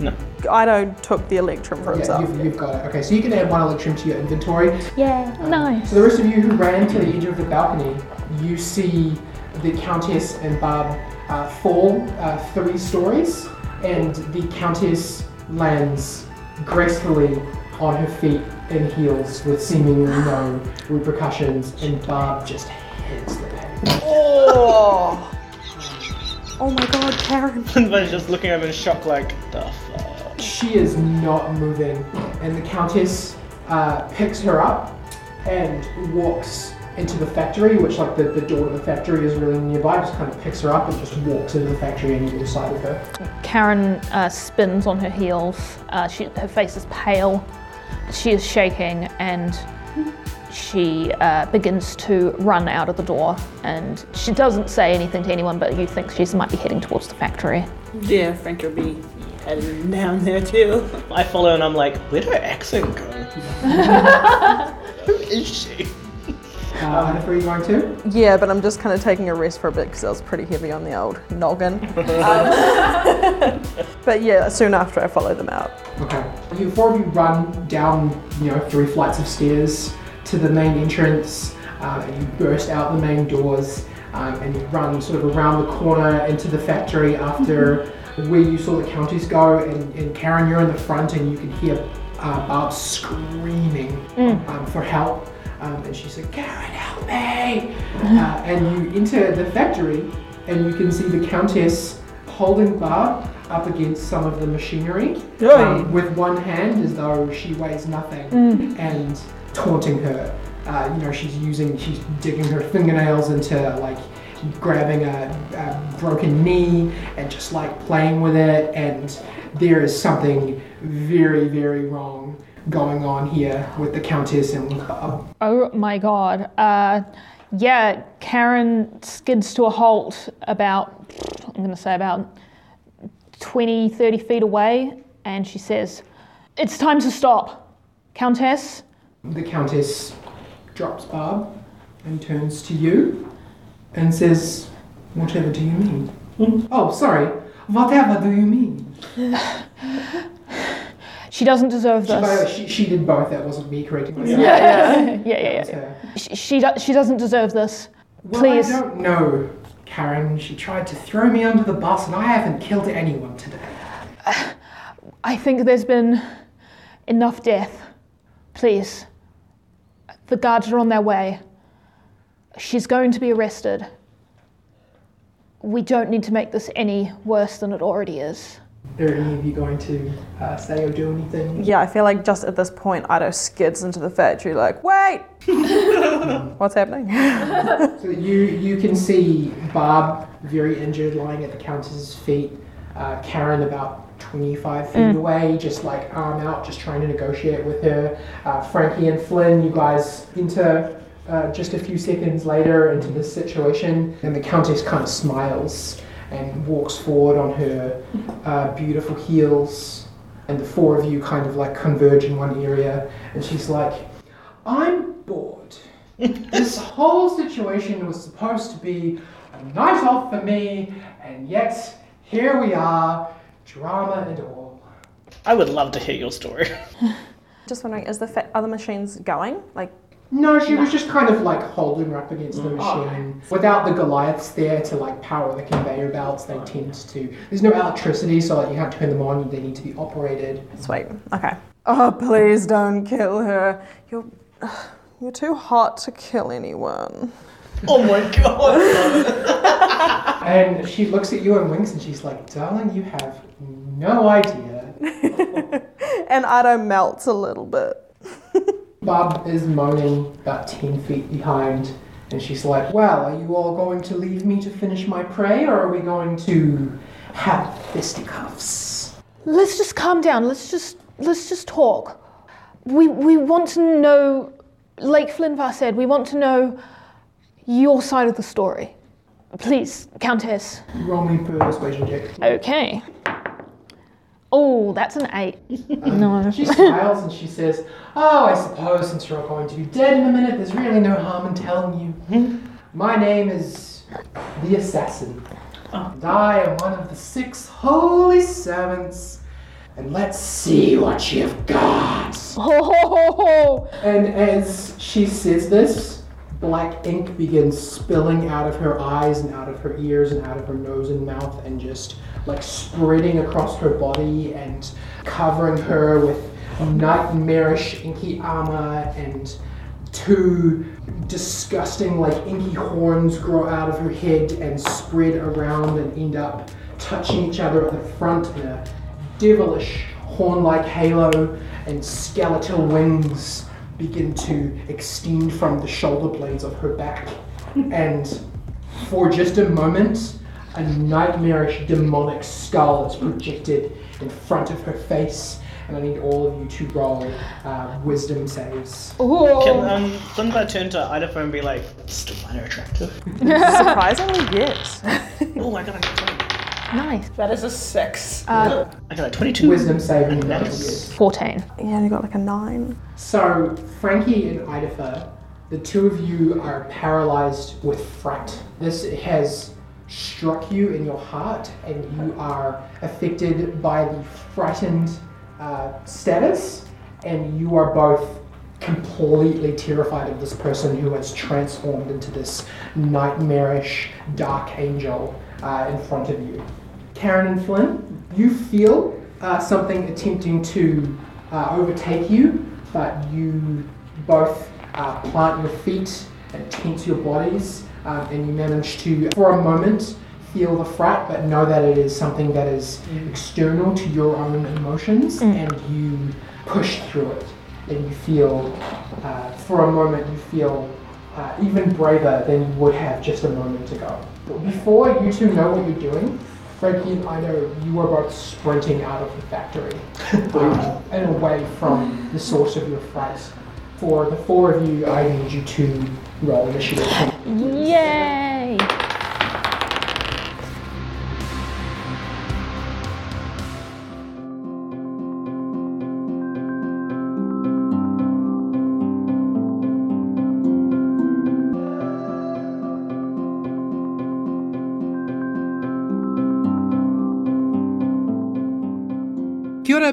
No. Ido took the Electrum for Yeah, himself. you've, you've got it. Okay, so you can add one electrum to your inventory. yeah. Nice. So the rest of you who ran to the edge of the balcony, you see the Countess and Barb uh, fall uh, three stories, and the Countess lands gracefully on her feet in heels with seemingly no repercussions, and Barb just hits the pavement. Oh. Oh my god, Karen. But just looking over in shock like the fuck. She is not moving, and the Countess uh, picks her up and walks into the factory, which like the, the door to the factory is really nearby, just kind of picks her up and just walks into the factory and either side of her. Karen uh, spins on her heels. Uh, she, her face is pale. She is shaking and she uh, begins to run out of the door. And she doesn't say anything to anyone, but you think she might be heading towards the factory. Yeah, Frank will be heading down there too. I follow and I'm like, where'd her accent go? Who is she? Uh, are you going? Yeah, but I'm just kind of taking a rest for a bit because I was pretty heavy on the old noggin. Um, but yeah, soon after I follow them out. Okay. You four of you run down, you know, three flights of stairs to the main entrance, um, and you burst out the main doors, um, and you run sort of around the corner into the factory after where you saw the countess go. And, and Karen, you're in the front, and you can hear uh, Barb screaming um, for help. Um, and she said, Karen, help me! Uh, and you enter the factory, and you can see the countess holding Barb up against some of the machinery um, with one hand as though she weighs nothing and taunting her. Uh, you know, she's using, she's digging her fingernails into like grabbing a, a broken knee and just like playing with it. And there is something very, very wrong going on here with the Countess and with Bob. Oh my god. Uh, yeah, Karen skids to a halt about, I'm going to say about 20, 30 feet away, and she says, It's time to stop. Countess, The Countess drops Barb and turns to you and says, Whatever do you mean? oh, sorry. Whatever do you mean? She doesn't deserve She, by the this. she, she did both. That wasn't me correcting myself. Yeah, yeah, yeah, That yeah. was her. She, she, do- she doesn't deserve this. Well, Please. I don't know, Karen. She tried to throw me under the bus, and I haven't killed anyone today. I think there's been enough death. Please. The guards are on their way. She's going to be arrested. We don't need to make this any worse than it already is. Are any of you going to uh, say or do anything? Yeah, I feel like just at this point, Ido skids into the factory like, wait! What's happening? So you you can see Bob very injured, lying at the countess's feet. Uh, Karen about 25 feet away, just like arm out, just trying to negotiate with her. Uh, Frankie and Flynn, you guys enter uh, just a few seconds later into this situation, and the countess kind of smiles and walks forward on her uh, beautiful heels, and the four of you kind of like converge in one area, and she's like, "I'm bored." this whole situation was supposed to be a night off for me, and yet here we are, drama and all. I would love to hear your story. just wondering, is the fa- are the machines going? Like, No, she was just kind of like holding her up against the mm. oh, machine. Without the Goliaths there to like power the conveyor belts, they tend to. There's no electricity, so like you can't turn them on. They need to be operated. sweet. Okay. Oh, please don't kill her. You're, you're too hot to kill anyone. oh my god! And she looks at you and winks, and she's like, "Darling, you have no idea." And Ido melts a little bit. Bob is moaning about 10 feet behind, and she's like, Well, are you all going to leave me to finish my prey, or are we going to have fisticuffs? Let's just calm down. Let's just let's just talk. We we want to know, like Flimvar said, we want to know your side of the story. Please, Countess. Roll me persuasion check. Okay. Oh, that's an eight. no. She smiles and she says, Oh, I suppose since you're all going to be dead in a minute, there's really no harm in telling you. Hmm? My name is the Assassin, oh. and I am one of the six holy servants. And let's see what you've got. Oh, And as she says this, black ink begins spilling out of her eyes and out of her ears and out of her nose and mouth and just like spreading across her body and covering her with nightmarish inky armor and two disgusting like inky horns grow out of her head and spread around and end up touching each other at the front in a devilish horn-like halo and skeletal wings begin to extend from the shoulder blades of her back. And for just a moment a nightmarish demonic skull is projected in front of her face and I need all of you to roll uh, wisdom saves. Can um, Flimvar turn to Idaho and be like, still find her attractive? Surprisingly, yes. oh, I got a nice. That is a six. Uh, I got a 22. Wisdom saving throw, Nice. Fourteen. yeah, you got like a nine. So, Frankie and Idafa, the two of you are paralyzed with fright. This has struck you in your heart, and you are affected by the frightened uh, status, and you are both completely terrified of this person who has transformed into this nightmarish dark angel uh, in front of you. Karen and Flynn, you feel uh, something attempting to uh, overtake you, but you both uh, plant your feet and tense your bodies, um, and you manage to, for a moment, feel the fright, but know that it is something that is external to your own emotions, and you push through it, and you feel, uh, for a moment, you feel uh, even braver than you would have just a moment ago. But before you two know what you're doing, Frankie and I know you are both sprinting out of the factory um, and away from the source of your fright. For the four of you, I need you to roll that Yay!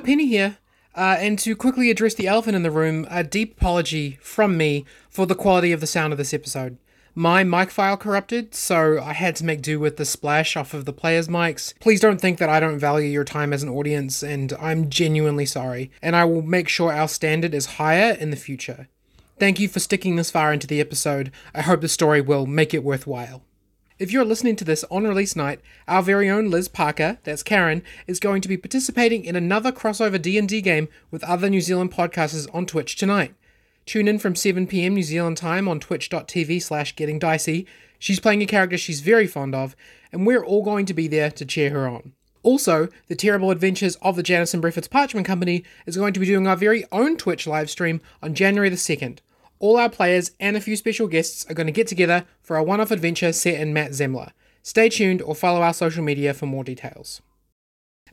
Penny here. Uh, and to quickly address the elephant in the room, a deep apology from me for the quality of the sound of this episode. My mic file corrupted, so I had to make do with the splash off of the players' mics. Please don't think that I don't value your time as an audience, and I'm genuinely sorry. And I will make sure our standard is higher in the future. Thank you for sticking this far into the episode. I hope the story will make it worthwhile. If you're listening to this on release night, our very own Liz Parker, that's Karen, is going to be participating in another crossover D&D game with other New Zealand podcasters on Twitch tonight. Tune in from 7pm New Zealand time on twitch.tv slash getting dicey. She's playing a character she's very fond of, and we're all going to be there to cheer her on. Also, the terrible adventures of the Jansen and Briffitts Parchment Company is going to be doing our very own Twitch live stream on January the 2nd. All our players and a few special guests are going to get together for a one off adventure set in Matt Zemler. Stay tuned or follow our social media for more details.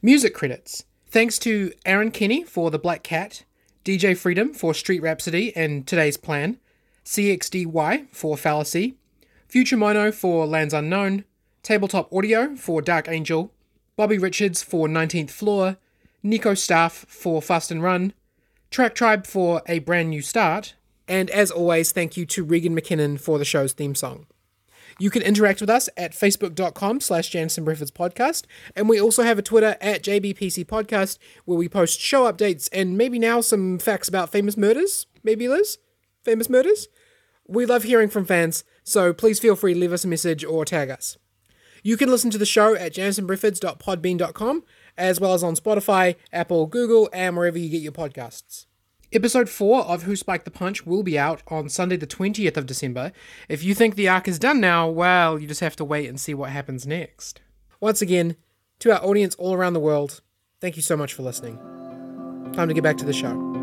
Music credits. Thanks to Aaron Kenny for The Black Cat, DJ Freedem for Street Rhapsody and Today's Plan, CXDY for Fallacy, Future Mono for Lands Unknown, Tabletop Audio for Dark Angel, Bobby Richards for 19th Floor, Nico Staf for Fast and Run, Track Tribe for A Brand New Start, and as always, thank you to Regan McKinnon for the show's theme song. You can interact with us at facebook.com slash Jansen Briffitts Podcast, and we also have a Twitter at JBPC Podcast where we post show updates and maybe now some facts about famous murders. Maybe, Liz? Famous murders? We love hearing from fans, so please feel free to leave us a message or tag us. You can listen to the show at jansenbriffitts.podbean.com, as well as on Spotify, Apple, Google, and wherever you get your podcasts. Episode 4 of Who Spiked the Punch will be out on Sunday, the 20th of December. If you think the arc is done now, well, you just have to wait and see what happens next. Once again, to our audience all around the world, thank you so much for listening. Time to get back to the show.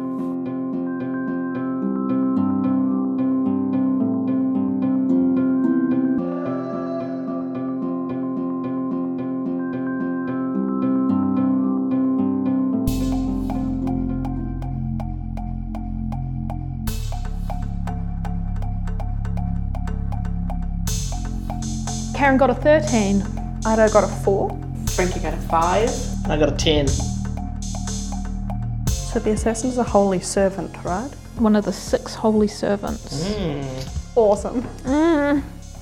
Karen got a 13. Ida got a four. Frankie got a five. I got a 10. So the assassin is a holy servant, right? One of the six holy servants. Awesome.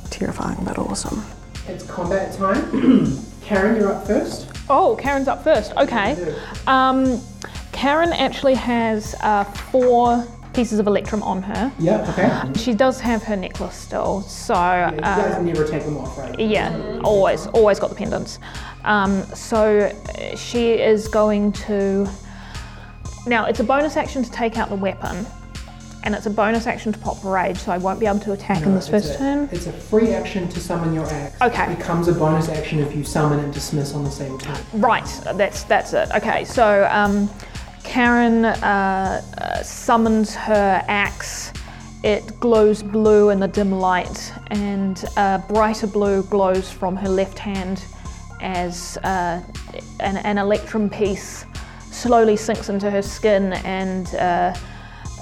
Terrifying, but awesome. It's combat time. Karen, you're up first. Oh, Karen's up first. Okay. Um, Karen actually has uh, four pieces of electrum on her. Yep, okay. She does have her necklace still, so You guys uh, never take them off, right? yeah, always, always got the pendants. Um, so uh, she is going to. Now it's a bonus action to take out the weapon, and it's a bonus action to pop rage, so I won't be able to attack in this first a, turn. It's a free action to summon your axe. Okay. It becomes a bonus action if you summon and dismiss on the same turn. Right, that's that's it. Okay, so um, Karen uh, uh, summons her axe. It glows blue in the dim light, and uh, brighter blue glows from her left hand as uh, an, an electrum piece slowly sinks into her skin, and uh,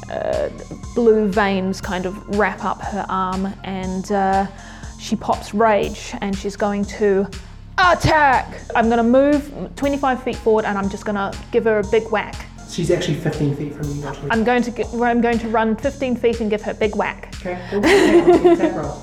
uh, blue veins kind of wrap up her arm, and she pops rage, and she's going to attack. I'm going to move 25 feet forward, and I'm just going to give her a big whack. She's actually 15 feet from you, actually. I'm going to get, I'm going to run 15 feet and give her a big whack. Okay, cool. Okay, I'll take a attack roll.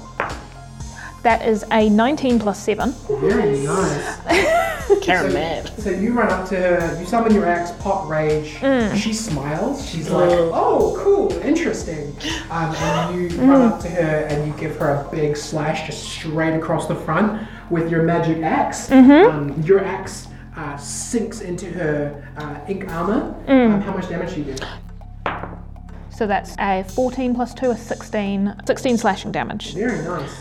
That is a 19 plus 7. Very nice. Karen mad. So you run up to her, you summon your axe, pop rage. She smiles. She's like, "Oh, cool, interesting." Um, and you run up to her and you give her a big slash just straight across the front with your magic ax Um, your axe uh, sinks into her uh, ink armor. Um, how much damage do you do? So that's a 14 plus 2 is 16, 16 slashing damage. Very nice.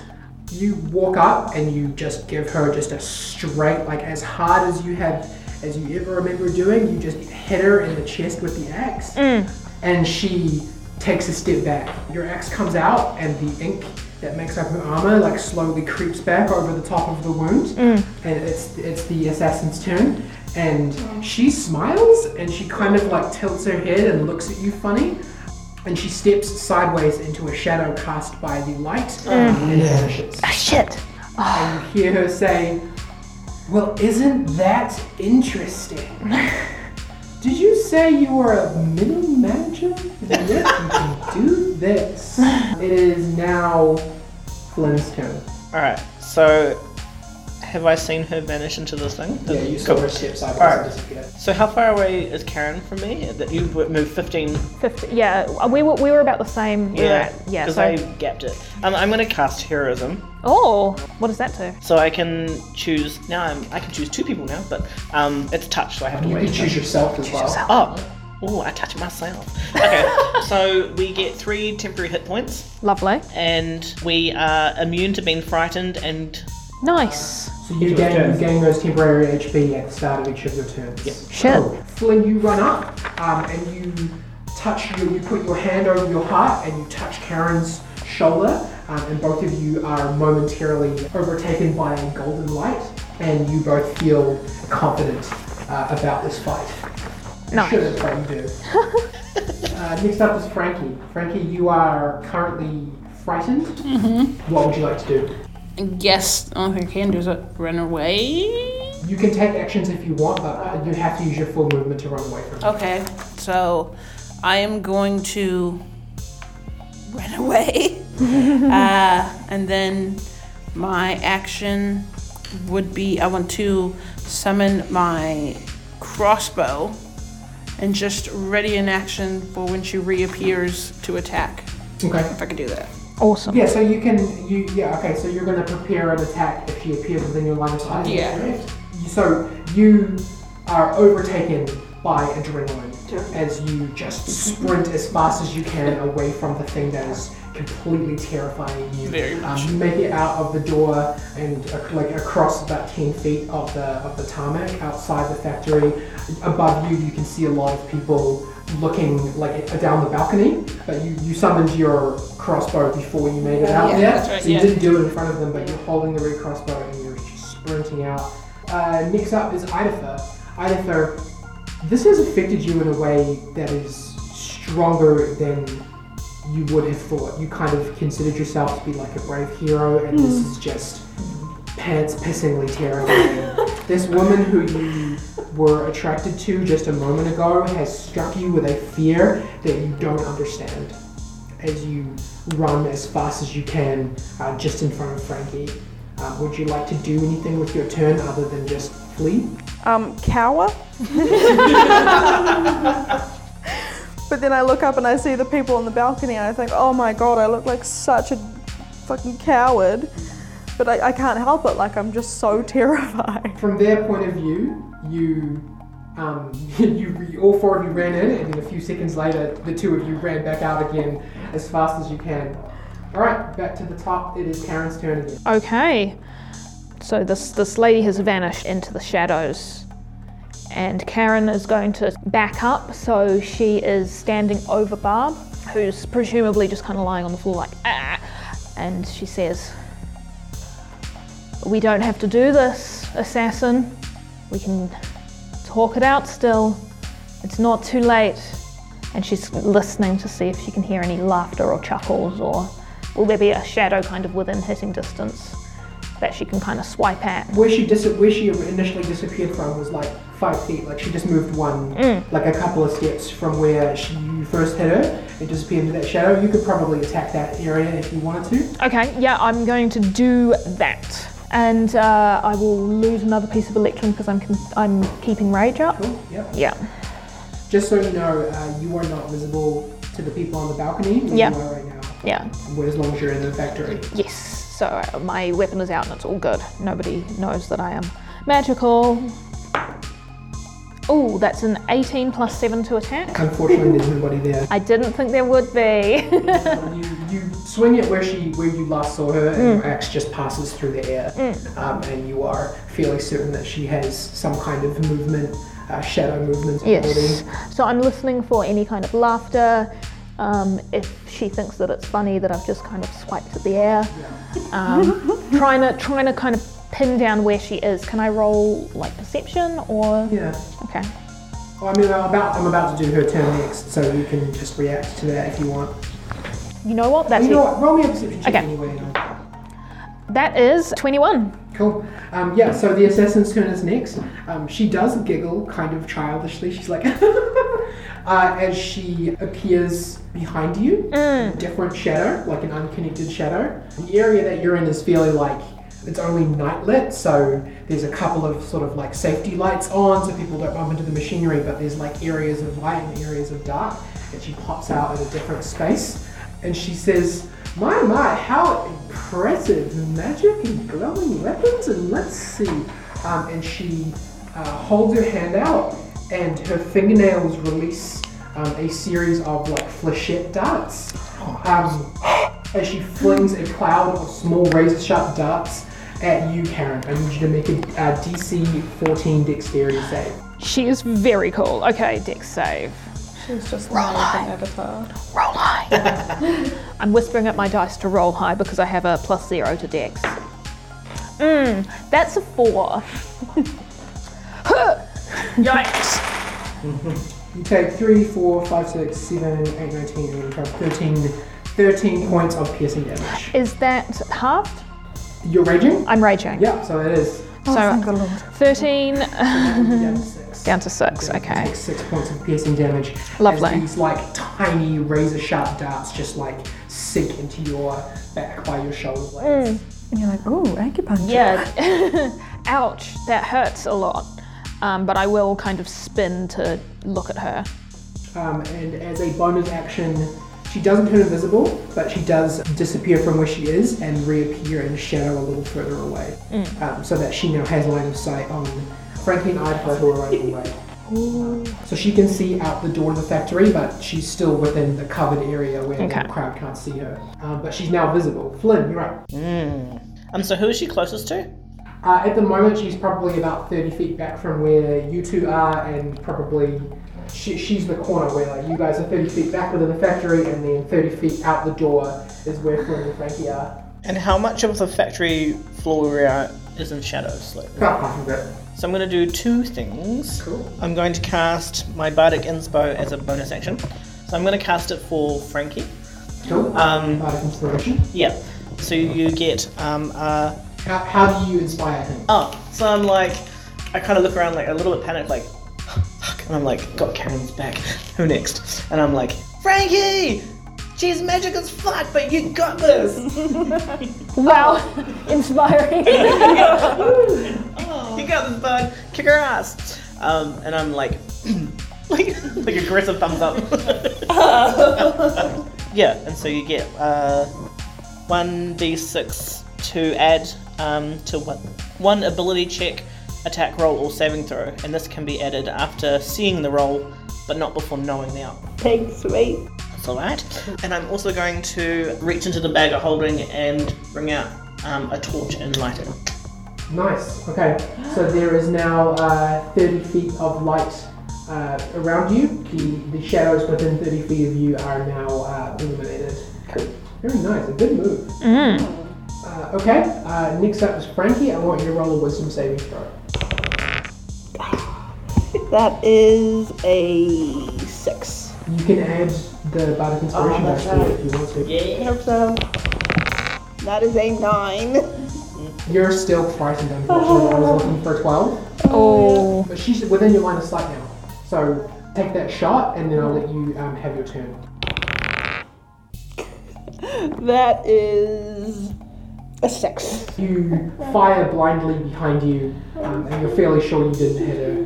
You walk up and you just give her just a straight, like as hard as you have, as you ever remember doing. You just hit her in the chest with the axe, and she takes a step back. Your axe comes out, and the ink that makes up her armor like slowly creeps back over the top of the wound, and it's it's the assassin's turn. And she smiles, and she kind of like tilts her head and looks at you funny and she steps sideways into a shadow cast by the light and vanishes. Ah, shit! And you hear her say, Well, isn't that interesting? Did you say you were a middle manager? Yes, you can do this. It is now Flynn's turn. Alright, so have I seen her vanish into this thing? Yeah, you saw Cool. her step sideways Alright. and disappear. So how far away is Karen from me? That you moved 15 50, yeah, we were, we were about the same. we Yeah, at- yeah. because So, I gapped it. Um, I'm going to cast heroism, oh, what does that do? so I can choose now. I'm, I can choose two people now, but um, it's touch, so I have to You wait. can choose yourself as well. Oh, oh, I touch myself. Okay, so we get three temporary hit points, Lovely. and we are immune to being frightened. And Nice. So you gain, you gain those temporary HP at the start of each of your turns. Yep. Shit. Cool. Flynn, you run up um, and you touch you, you put your hand over your heart and you touch Karen's shoulder, um, and both of you are momentarily overtaken by a golden light, and you both feel confident uh, about this fight. Nice. Sure, that's what you do. uh, next up is Frankie. Frankie, you are currently frightened. Mm-hmm. What would you like to do? I guess the only thing I can do is run away. You can take actions if you want, but uh, you have to use your full movement to run away from it. Okay, so I am going to run away. uh, and then my action would be I want to summon my crossbow and just ready in action for when she reappears to attack. Okay. If I could do that. Awesome. Yeah, so you can, you, yeah, okay, so you're going to prepare an attack if she appears within your line of sight. Yeah. correct? So you are overtaken by adrenaline as you just sprint as fast as you can away from the thing that is completely terrifying you. Very much. Um, you make it out of the door and uh, like across about 10 feet of the of the tarmac outside the factory. Above you, you can see a lot of people looking like down the balcony. But you, you summoned your crossbow before you made it out Yeah, there, right, so you yeah. didn't do it in front of them. But you're holding the red crossbow and you're just sprinting out. Uh, next up is Idafa. Idafa, this has affected you in a way that is stronger than you would have thought. You kind of considered yourself to be like a brave hero, and this is just pants pissingly terrifying. this woman who you were attracted to just a moment ago has struck you with a fear that you don't understand as you run as fast as you can uh, just in front of Frankie. Uh, would you like to do anything with your turn other than just flee? Um, cower. but then I look up and I see the people on the balcony and I think, oh my god, I look like such a fucking coward. But I, I can't help it, like I'm just so terrified. From their point of view, you, um, you, you, all four of you ran in, and then a few seconds later, the two of you ran back out again as fast as you can. All right, back to the top. It is Karen's turn again. Okay. So this this lady has vanished into the shadows. And Karen is going to back up, so she is standing over Barb, who's presumably just kind of lying on the floor like ah. And she says, "We don't have to do this, assassin. We can talk it out still. It's not too late." And she's listening to see if she can hear any laughter or chuckles, or will there be a shadow kind of within hitting distance that she can kind of swipe at. Where she dis- where she initially disappeared from was like five feet. Like she just moved one, like a couple of steps from where she, you first hit her. It disappeared into that shadow. You could probably attack that area if you wanted to. Okay, yeah, I'm going to do that. And uh, I will lose another piece of electrum because I'm, con- I'm keeping rage up. Cool. Yep. Yeah. Just so you know, uh, you are not visible to the people on the balcony. Yeah. Right now. Yeah. As long as you're in the factory. Yes. So uh, my weapon is out and it's all good. Nobody knows that I am magical. Oh, that's an 18 plus 7 to attack. Unfortunately, there's nobody there. I didn't think there would be. you, you swing it where she where you last saw her, and your axe just passes through the air, um, and you are fairly certain that she has some kind of movement, uh, shadow movement ability. Yes. So I'm listening for any kind of laughter. Um, if she thinks that it's funny that I've just kind of swiped at the air, um, trying to trying to kind of pin down where she is. Can I roll like perception or? Yeah. Okay. Well, I mean, I'm about I'm about to do her turn next, so you can just react to that if you want. You know what? That's you know what? Roll me a perception check Okay. anyway. That is 21. Cool. Um, yeah, so the assassin's turn is next. Um, she does giggle kind of childishly. She's like, uh, as she appears behind you, different shadow, like an unconnected shadow. The area that you're in is fairly like it's only night lit, so there's a couple of sort of like safety lights on so people don't bump into the machinery, but there's like areas of light and areas of dark. And she pops out in a different space and she says, My, my, how impressive magic and glowing weapons, and let's see. Um, and she uh, holds her hand out, and her fingernails release um, a series of like flechette darts. Um, as she flings a cloud of small razor sharp darts at you, Karen. I need you to make a uh, DC 14 dexterity save. She is very cool. Okay, dex save. She's just an amazing avatar. Roll high. I'm whispering at my dice to roll high because I have a plus zero to dex. Mmm, that's a four. Yikes. You take 3, 4, 5, 6, 7, 8, 9, 10, 11, 12, 13, 13 points of piercing damage. Is that halved? You're raging? I'm raging. Yeah, so it is. Oh, So- thank the Lord. 13 down to 6. down to 6. Okay. Take 6 points of piercing damage. Lovely. As these like tiny razor sharp darts just like sink into your back by your shoulder blades. And you're like, ooh, acupuncture. Yeah. Ouch, that hurts a lot. Um, but I will kind of spin to look at her. Um, and as a bonus action, she doesn't turn invisible, but she does disappear from where she is and reappear in shadow a little further away, um, so that she now has line of sight on Frankie and Idaho who are running away. So she can see out the door of the factory, but she's still within the covered area where Okay. the crowd can't see her. Um, but she's now visible. Flynn, you're up. Um, so who is she closest to? Uh, at the moment, she's probably about 30 feet back from where you two are, and probably she, she's the corner where like you guys are 30 feet back within the factory, and then 30 feet out the door is where Flynn and Frankie are. And how much of the factory floor we are is in shadows? Like, About half of it. so I'm going to do two things. Cool. I'm going to cast my Bardic Inspo as a bonus action. So I'm going to cast it for Frankie. Cool. Um, Bardic inspiration. Yeah. So you get um uh How, how do you inspire him? oh. So I'm like, I kind of look around like a little bit panicked, like, fuck, and I'm like, got Karen's back. Who next? And I'm like, Frankie. She's magic as fuck, but you got this. Wow, inspiring. You got this, bud. Kick her ass. Um, and I'm like, like, like aggressive thumbs up. yeah, and so you get uh, one d6 to add um, to one, one ability check, attack roll, or saving throw, and this can be added after seeing the roll, but not before knowing the outcome. Thanks, mate. That's alright. And I'm also going to reach into the bag of holding and bring out um, a torch and light it. Nice. Okay. So there is now uh, 30 feet of light uh, around you. The, the shadows within 30 feet of you are now uh, illuminated. Very nice. A good move. Uh, okay. Uh, next up is Frankie. I want you to roll a wisdom saving throw. That is a six. You can add the bardic inspiration Oh, dice to it if you want to. Yeah. Hope so. That is a nine. You're still frightened, unfortunately. I was looking for a 12. oh, But she's within your line of sight now. So take that shot and then I'll let you um, have your turn. That is a six. You fire blindly behind you, um, and you're fairly sure you didn't hit her.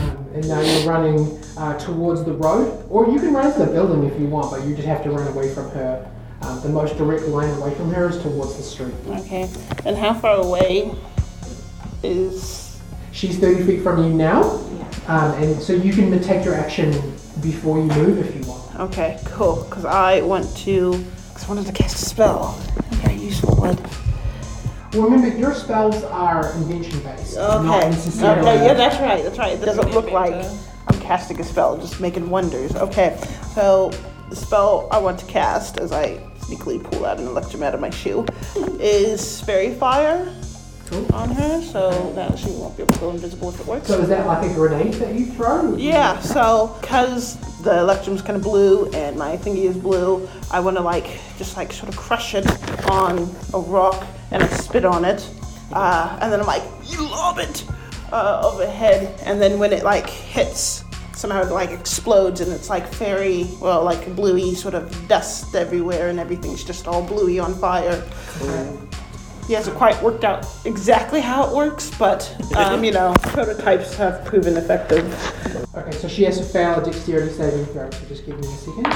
Um, and now you're running uh, towards the road, or you can run to the building if you want, but you just have to run away from her. Um, the most direct line away from her is towards the street. Okay. And how far away is. She's 30 feet from you now, um, and so you can take your action before you move if you want. Okay, cool. Because I want to. Because I wanted to cast a spell. A very useful one. Well, remember, your spells are invention based, not Okay. necessarily. Okay, yeah, that's right. That's right. It doesn't look like I'm casting a spell, just making wonders. Okay, so the spell I want to cast, as I sneakily pull out an electrum out of my shoe, is Faerie Fire Cool. on her, so that she won't be able to go invisible if it works. So is that like a grenade that you throw? Yeah, so because the electrum's kind of blue and my thingy is blue, I want to like just like sort of crush it on a rock and I spit on it, uh, and then I'm like you lob it uh, overhead, and then when it like hits, somehow it like explodes and it's like very well like bluey sort of dust everywhere and everything's just all bluey on fire. He hasn't quite worked out exactly how it works, but um, you know prototypes have proven effective. Okay, so she has to fail a dexterity saving throw. So just give me a second.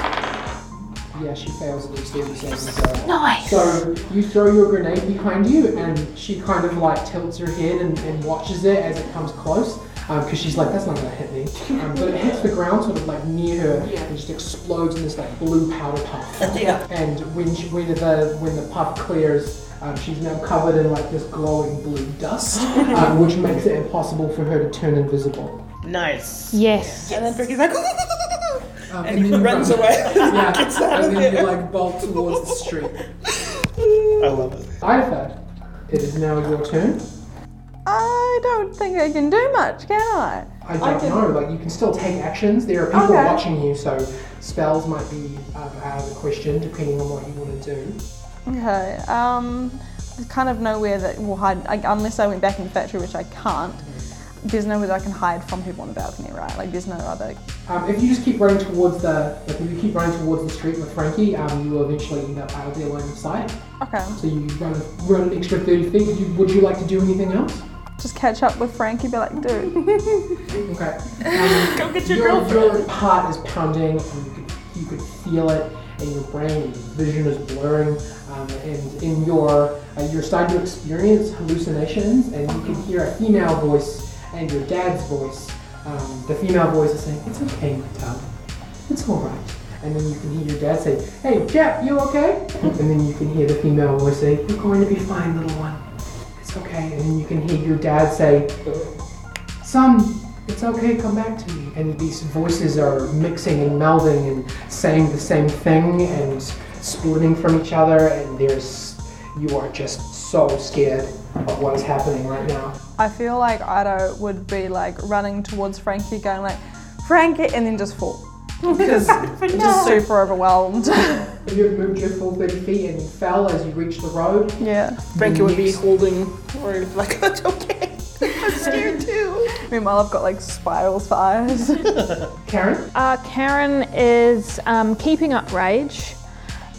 Yeah, she fails a dexterity saving throw. Nice. So you throw your grenade behind you, and she kind of like tilts her head and, and watches it as it comes close. Because she's like, that's not gonna hit me. Um, but it hits the ground, sort of like near her, and just explodes in this like blue powder puff. Yeah. And when she, when the when the puff clears, um, she's now covered in like this glowing blue dust, um, which makes it impossible for her to turn invisible. Nice. Yes. And then Frankie's like, Um, and he then runs run- away. Yeah, Gets out of and then you there. like bolt towards the street. I love it. Ifa, it is now your turn. I don't think I can do much, can I? I don't know, like you can still take actions. There are people Okay. watching you, so spells might be um, out of the question depending on what you want to do. Okay. Um, there's kind of nowhere that will hide like, unless I went back in the factory, which I can't. There's nowhere that I can hide from people on the balcony, right? Like there's no other. Um, if you just keep running towards the, like if you keep running towards the street with Frankie, um, you will eventually end up out of their line of sight. Okay. So you run, run an extra 30 feet. Would you, would you like to do anything else? Just catch up with Frankie, be like, dude. Okay. Um, Go get your your, girlfriend. your heart is pounding, and you could, you could feel it in your brain. Your vision is blurring, um, and in your uh, you're starting to experience hallucinations, and you can hear a female voice and your dad's voice. Um, the female voice is saying, "It's okay, my child. It's all right." And then you can hear your dad say, "Hey, Jeff, you okay?" And then you can hear the female voice say, "You're going to be fine, little one. It's okay." And then you can hear your dad say, Son, it's okay, come back to me. And these voices are mixing and melding and saying the same thing and splitting from each other, and there's you are just so scared of what is happening right now. I feel like Ido would be like running towards Frankie, going like, Frankie, and then just fall. Because just super overwhelmed. If you had moved your full 30 feet and you fell as you reached the road, yeah. Frankie would be Yes. holding, or like, that's okay. I'm scared too. Meanwhile, I've got like spirals for eyes. Karen, Uh, Karen is um, keeping up rage.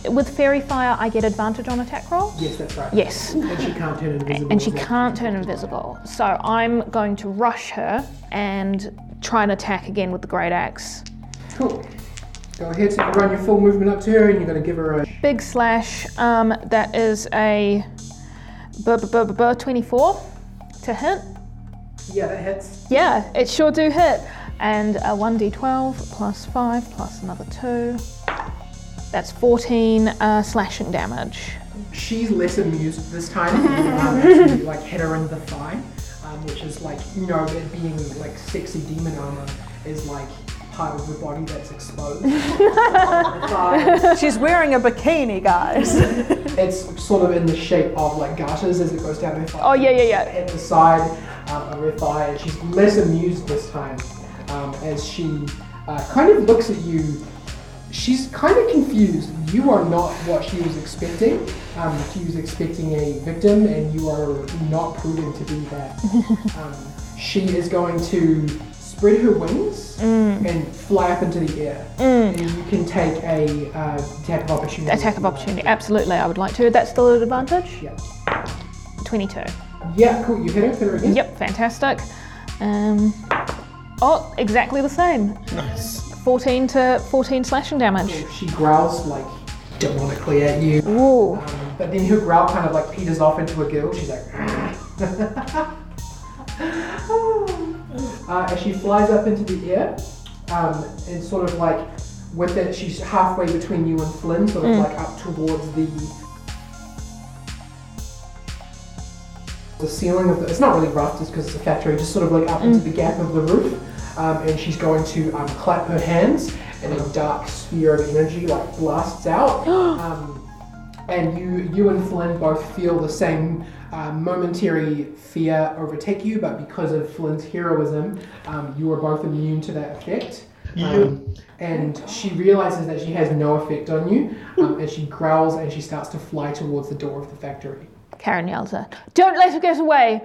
With Faerie Fire, I get advantage on attack rolls. yes, that's right. Yes. And she can't turn invisible. And she can't turn invisible. So I'm going to rush her and try and attack again with the Great Axe. Cool. Go ahead, so you run your full movement up to her and you're going to give her a. Big slash, um, that is a bu- bu- bu- bu- 24 to hit. Yeah, that hits. Yeah, it sure do hit. And a 1d12 plus 5 plus another 2. That's 14 uh, slashing damage. she's less amused this time. um, actually, like hit her in the thigh, um, which is like you know it being like sexy demon armor is like part of the body that's exposed. The She's wearing a bikini, guys. it's sort of in the shape of like garters as it goes down her thigh. Oh, yeah, yeah, yeah. At the side um, of her thigh, and she's less amused this time um, as she uh, kind of looks at you. She's kind of confused. You are not what she was expecting. Um, she was expecting a victim, and you are not proven to be that. um, she is going to spread her wings and fly up into the air, and you can take a uh, attack of opportunity. Attack of opportunity, absolutely, I would like to. That's still an advantage? Yeah. 22. Yeah, cool. You hit her. Hit her again. Yep, fantastic. Um, oh, exactly the same. Nice. 14 to 14 slashing damage. She growls like demonically at you. Ooh. Um, but then her growl kind of like peters off into a giggle. She's like, uh, as she flies up into the air, um, and sort of like with it, she's halfway between you and Flynn, sort of like up towards the the ceiling of the. It's not really rough, just because it's a factory. Just sort of like up into the gap of the roof, um, and she's going to um, clap her hands, and a dark sphere of energy like blasts out. um, and you you and Flynn both feel the same uh, momentary fear overtake you, but because of Flynn's heroism, um, you are both immune to that effect. Um, and she realizes that she has no effect on you, um, and she growls and she starts to fly towards the door of the factory. Karen yells at, Don't let her get away!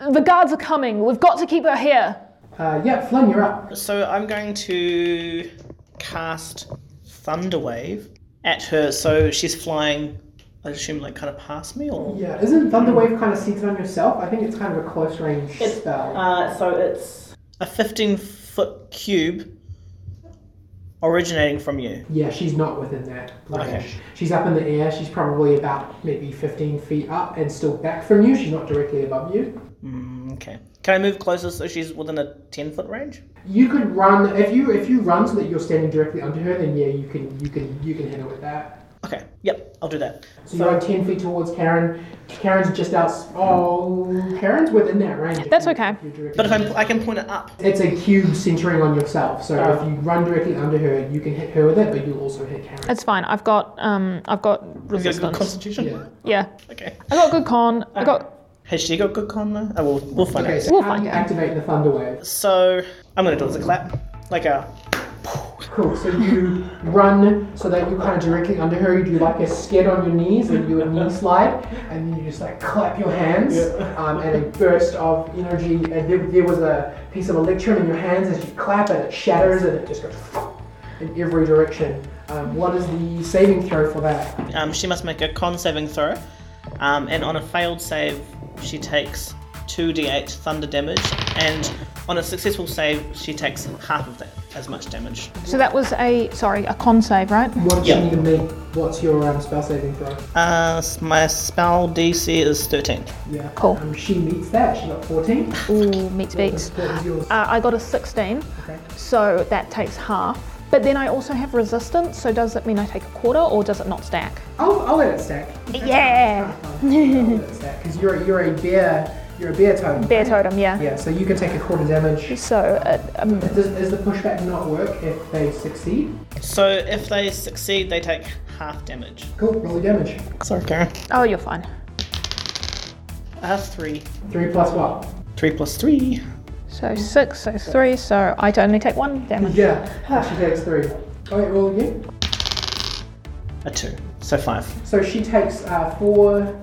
The guards are coming. We've got to keep her here. Uh, yeah, Flynn, you're up. So I'm going to cast Thunderwave at her. So she's flying. I assume like kind of past me, or Yeah, isn't Thunderwave kind of seated on yourself? I think it's kind of a close range spell. uh, so it's a 15 foot cube originating from you. Yeah, she's not within that range. Okay. She's up in the air. She's probably about maybe 15 feet up and still back from you. She's not directly above you. Mm, okay. Can I move closer so she's within a 10 foot range? You could run if you if you run so that you're standing directly under her. Then yeah, you can you can you can hit her with that. Okay. Yep. I'll do that. So you run 10 feet towards Karen. Karen's just out. Oh, Karen's within that range. That's okay. if you're directly But if I'm, I can point it up. It's a cube centering on yourself. So Oh. if you run directly under her, you can hit her with it, but you'll also hit Karen. It's fine. I've got um I've got Have you got good constitution? Yeah. Yeah. Okay. I got good con. I got Has she got good con though? Oh, we'll, we'll find Okay, out. so We'll how do find you out. activate the thunder wave? So I'm gonna do it as a clap, like a. Cool. So you run so that you're kind of directly under her. You do like a skid on your knees and you do a knee slide, and you just like clap your hands, um, and a burst of energy. And there, there was a piece of electrum in your hands as you clap, and it shatters, and it just goes in every direction. Um, what is the saving throw for that? Um, she must make a con saving throw, um, and on a failed save, she takes 2d8 thunder damage, and on a successful save, she takes half of that as much damage. so that was a sorry a con save right? What does Yeah. she need to make? What's your um, spell saving throw? Uh, s- my spell DC is 13. Yeah. Cool. Um, she meets that. She got 14. Ooh, meets beats. What was yours? Uh, I got a 16, Okay. so that takes half. But then I also have resistance, so does that mean I take a quarter or does it not stack? I'll, I'll let it stack. Yeah! Because you're you're a bear. You're a bear totem. Bear totem, yeah. Yeah, so you can take a quarter damage. So, uh, um, Does, does the pushback not work if they succeed? So if they succeed, they take half damage. Cool, roll the damage. Sorry, Karen. oh, you're fine. I have three. Three plus what? Three plus three. So six, so three, so I only take one damage. Yeah, she takes three. Oh, wait, roll again. A two. So five. So she takes uh, four,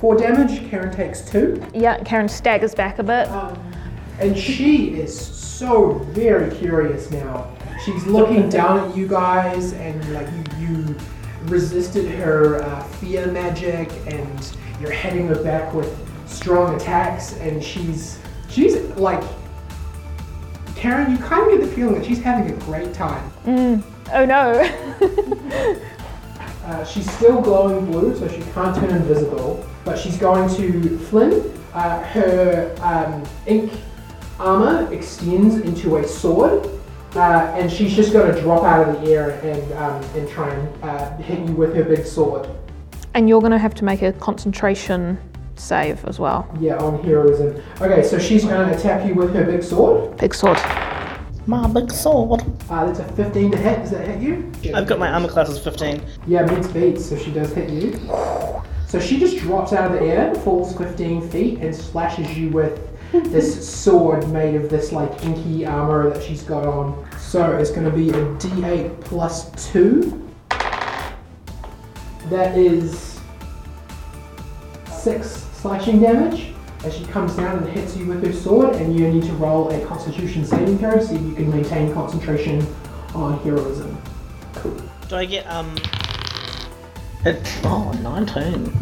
four damage. Karen takes two. Yeah, Karen staggers back a bit. Um, and she is so very curious now. She's looking down at you guys, and like you, you resisted her uh, fear magic, and you're hitting her back with strong attacks, and she's she's like Karen. You kind of get the feeling that she's having a great time. Oh no. Uh, she's still glowing blue, so she can't turn invisible. But she's going to Flynn. Uh, her um, ink armor extends into a sword, uh, and she's just going to drop out of the air and um, and try and uh, hit you with her big sword. and you're gonna have to make a concentration save as well. Yeah, on heroism. Okay, so she's going to attack you with her big sword. Big sword. My big sword. Uh, that's a 15 to hit. Does that hit you? I've got my armor class as 15. Yeah, meets beats, so she does hit you. So she just drops out of the air, falls 15 feet, and slashes you with this sword made of this like inky armor that she's got on. So it's going to be a d8 plus 2. That is 6 slashing damage as she comes down and hits you with her sword, and you need to roll a constitution saving throw so you can maintain concentration on heroism. Do I get, um. It, oh, 19.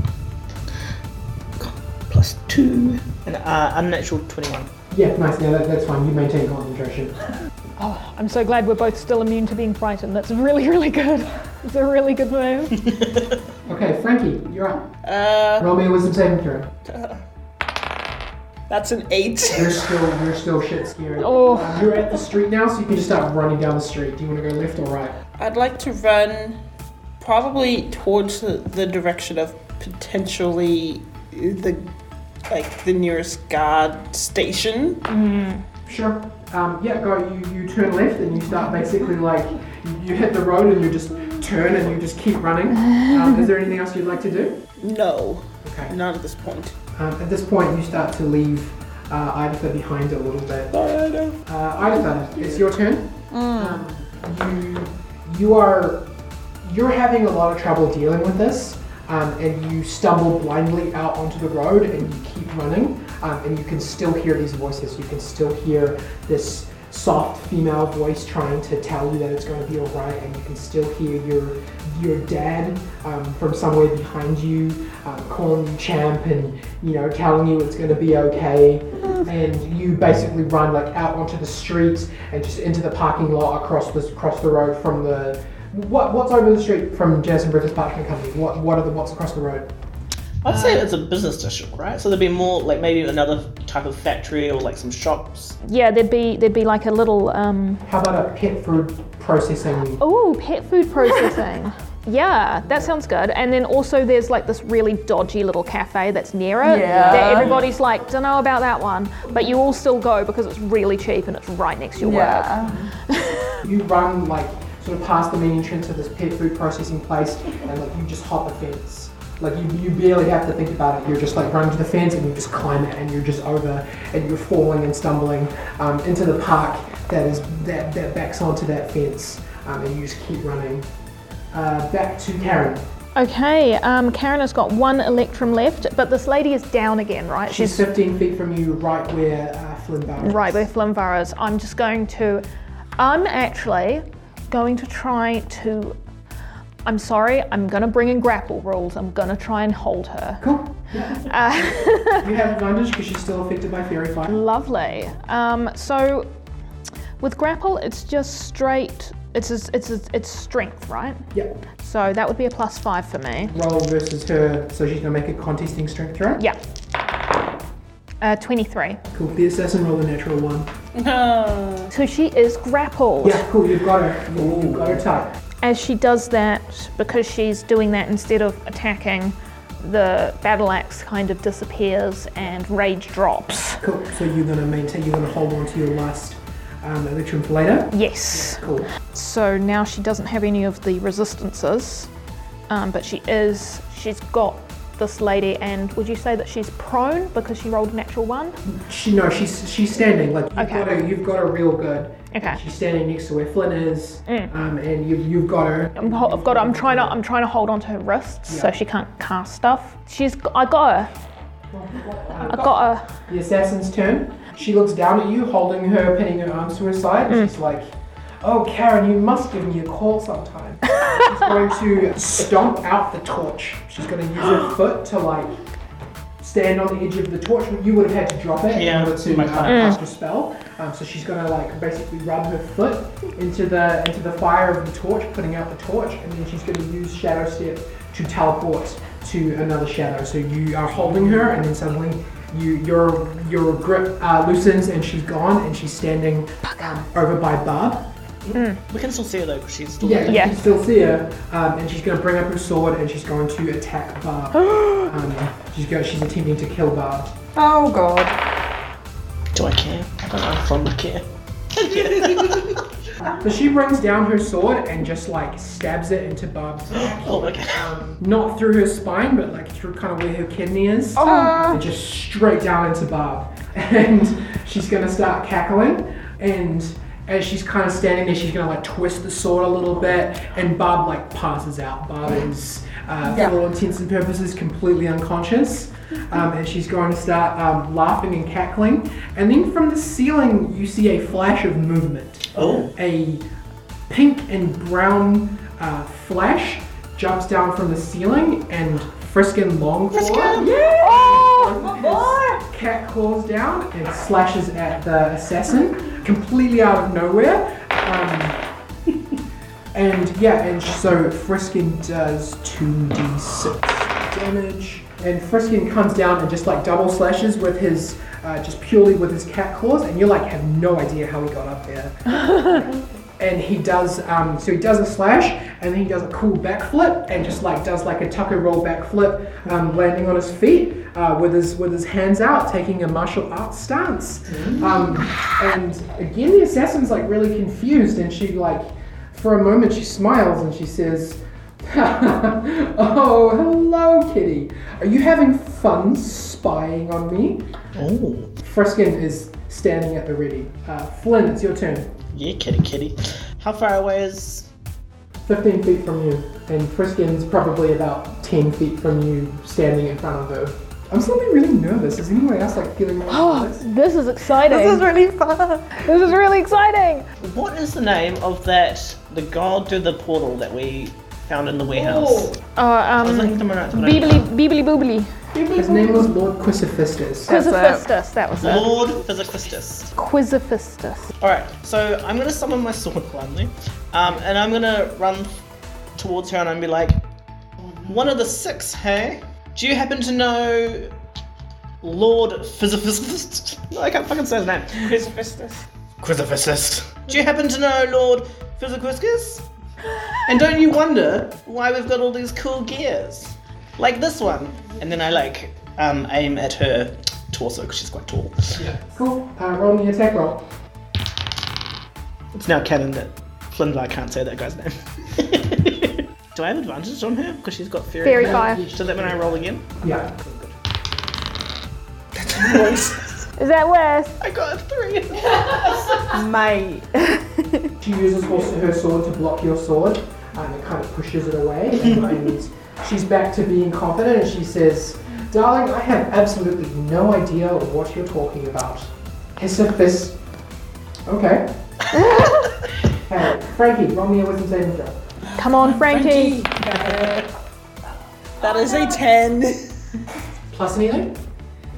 Plus 2. And uh, unnatural 21. Yeah, nice. Yeah, that, that's fine. You maintain concentration. Oh, I'm so glad we're both still immune to being frightened. That's really, really good. It's a really good move. Okay, Frankie, you're up. Uh, Roll me a wisdom saving throw. that's an eight. You're still, you're still shit scared. Oh. Uh, you're at the street now, so you can just start running down the street. Do you want to go left or right? I'd like to run probably towards the, the direction of potentially the like the nearest guard station. Sure. Um, yeah, go. You, you turn left and you start basically like you, hit the road and you just turn and you just keep running. Um, is there anything else you'd like to do? No, Okay. not at this point. Um, at this point, you start to leave uh, Idafa behind a little bit. Uh, Idafa, it's your turn. Um, you you are you're having a lot of trouble dealing with this, um, and you stumble blindly out onto the road, and you keep running, um, and you can still hear these voices. You can still hear this soft female voice trying to tell you that it's going to be alright, and you can still hear your your dad um, from somewhere behind you um, calling you champ and you know telling you it's going to be okay. And you basically run like out onto the street and just into the parking lot across the across the road from the what what's over the street from Jansen Griffiths Parchment Company? What what are the what's across the road? I'd say it's a business district, right? So there'd be more like maybe another type of factory or like some shops. Yeah, there'd be there'd be like a little um How about a pet food processing? oh pet food processing. Yeah, that sounds good. And then also there's like this really dodgy little cafe that's near it. Yeah. That everybody's like, don't know about that one, but you all still go because it's really cheap and it's right next to your work. Yeah. You run like sort of past the main entrance of this pet food processing place, and like you just hop a fence. Like you, you barely have to think about it. You're just like running to the fence and you just climb it, and you're just over, and you're falling and stumbling um, into the park that is that that backs onto that fence, um, and you just keep running. Uh, back to Karen. Okay, um, Karen has got one electrum left, but this lady is down again, right? She's 15 feet from you, right where uh, Barnes. is. Right, where Flimvar is. I'm just going to. I'm actually going to try to. I'm sorry, I'm gonna bring in grapple rules. I'm gonna try and hold her. Cool. Uh, You have advantage because she's still affected by faerie fire. lovely. Um, so, with grapple, it's just straight. It's a, it's a, it's strength, right? Yep. So that would be a plus five for me. Roll versus her, so she's gonna make a contesting strength throw. Yeah. Uh, 23. Cool. The assassin rolled a natural one. No. So she is grappled. Yeah, cool. You've got her. You- You've got her tight. As she does that, because she's doing that instead of attacking, the battle axe kind of disappears and rage drops. Cool. So you're gonna maintain. You're gonna hold on to your last um, electrum for later. Yes. Cool. So now she doesn't have any of the resistances, um, but she is. She's got this lady, and would you say that she's prone because she rolled a natural one? She no. She's she's standing. Like you've Okay. got her. You've got her real good. Okay. She's standing next to where Flynn is, um, and you've you've got her. I'm, ho- I've got. I'm trying to. I'm trying to hold on to her wrists so she can't cast stuff. She's. I got her. I got her. The assassin's turn. She looks down at you, holding her, pinning her arms to her side. and She's like, "Oh, Karen, you must give me a call sometime." She's going to stomp out the torch. She's going to use her foot to like stand on the edge of the torch. You would have had to drop it Yeah, in order to my uh, cast a spell. Um, so she's going to like basically rub her foot into the into the fire of the torch, putting out the torch, and then she's going to use Shadow Step to teleport to another shadow. So you are holding her, and then suddenly you your your grip uh, loosens, and she's gone, and she's standing um, over by Barb. We can still see her though, because she's still Yeah, you Yeah. can still see her, um, and she's going to bring up her sword, and she's going to attack Barb. um, she's go, she's attempting to kill Barb. Oh god. Do I care? I don't know if I would care. So she brings down her sword and just like stabs it into Barb's back. Oh, okay. Um, not through her spine, but like through kind of where her kidney is. Oh. And just straight down into Barb. And she's gonna start cackling. And as she's kind of standing there, she's gonna like twist the sword a little bit. And Barb like passes out. Barb is, uh, Yeah. for all intents and purposes, completely unconscious. Um, and she's going to start um, laughing and cackling. And then from the ceiling, you see a flash of movement Oh. a pink and brown uh, flash jumps down from the ceiling and Friskin Longclaw Oh, cat claws down and slashes at the assassin completely out of nowhere. Um, and yeah, and so Friskin does 2d6 damage. And Friskin comes down and just like double slashes with his, uh, just purely with his cat claws, and you like have no idea how he got up there. and he does um, so he does a slash and then he does a cool backflip and just like does like a tucker roll backflip um, landing on his feet uh, with his with his hands out taking a martial arts stance. Um, and again the assassin's like really confused and she like for a moment she smiles and she says oh hello kitty. Are you having fun spying on me? Oh. Friskin is standing at the ready. Uh, Flynn it's your turn Yeah, kitty, kitty. How far away is? 15 feet from you, and Friskin's probably about 10 feet from you, standing in front of her. I'm suddenly really nervous. Is anyone else like feeling really Oh, nervous? this is exciting. This is really fun. This is really exciting. What is the name of that the god through the portal that we found in the warehouse? Uh, I was um, looking to my right. to my beebly, beebly boobly. His name was Lord Quisiphistus. That's it. Quizophistus, that was it. Lord Physicristus. Quizophistus. Alright, so I'm gonna summon my sword blindly, um, and I'm gonna run towards her and I'm be like, one of the six, hey? Do you happen to know Lord Physicristus? No, I can't fucking say his name. Quizophistus. Quizophistus. Do you happen to know Lord Physicristus? And don't you wonder why we've got all these cool gears? Like this one. And then I like um, aim at her torso because she's quite tall. Yeah. Cool. Uh, roll me attack roll. It's now canon that Flimvar can't say that guy's name. Do I have advantage on her because she's got faerie? Faerie fire? fire. So that when I roll again, Yeah. Is that worse? I got a three. Mate. She uses her, her sword to block your sword, and it kind of pushes it away, and, and she's back to being confident, and she says, Darling, I have absolutely no idea what you're talking about. Quisiphistus. Okay. hey, Frankie, roll me a wisdom saving throw. Come on, Frankie. That is a 10. Plus anything?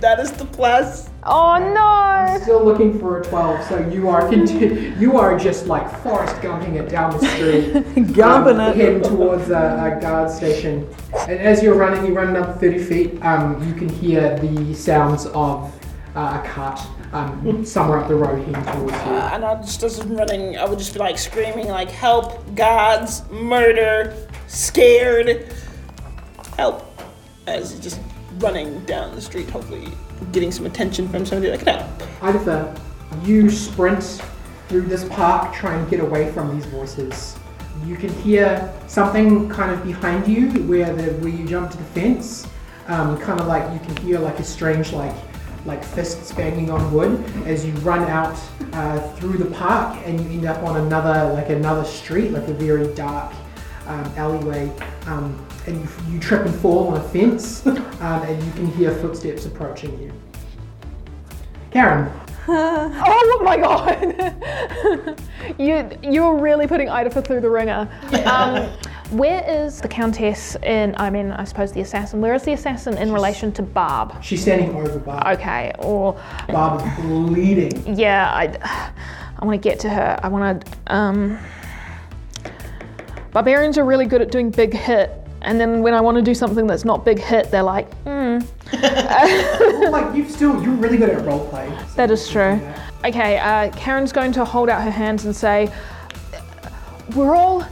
That is the plus. Oh no. Still looking for a 12, so you are conti- you are just like Forrest Gumping it down the street. Gumping um, it. Heading towards a, a guard station. And as you're running, you run another 30 feet, um, you can hear the sounds of uh, a cart um, somewhere up the road heading towards you. Uh, and I just as I'm running, I would just be like screaming like help, gods, murder, scared, help. As just running down the street, hopefully getting some attention from somebody like that can help. Either you sprint through this park, try and get away from these voices. You can hear something kind of behind you where the where you jump to the fence. Um, kind of like you can hear like a strange like like fists banging on wood as you run out uh, through the park and you end up on another like another street, like a very dark um, alleyway. Um, and you, you trip and fall on a fence, um, and you can hear footsteps approaching you. Karen, Oh my god! you you're really putting Idafa through the ringer. Um, where is the countess in? I mean, I suppose the assassin. Where is the assassin in relation to Barb? she's standing over Barb. Okay, or Barb is bleeding. yeah, I I want to get to her. I want to. Um, barbarians are really good at doing big hit, and then when I want to do something that's not big hit, they're like, hmm. Like you've still, you're really good at role play. so That is true. that. Okay, uh, Karen's going to hold out her hands and say, "We're all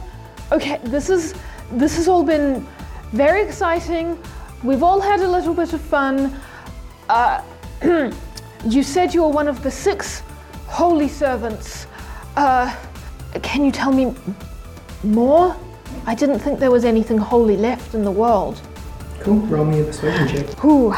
okay. This is this has all been very exciting. We've all had a little bit of fun. Uh, you said you were one of the six holy servants. Uh, can you tell me more? I didn't think there was anything holy left in the world." Cool. Roll me a persuasion check. Ooh.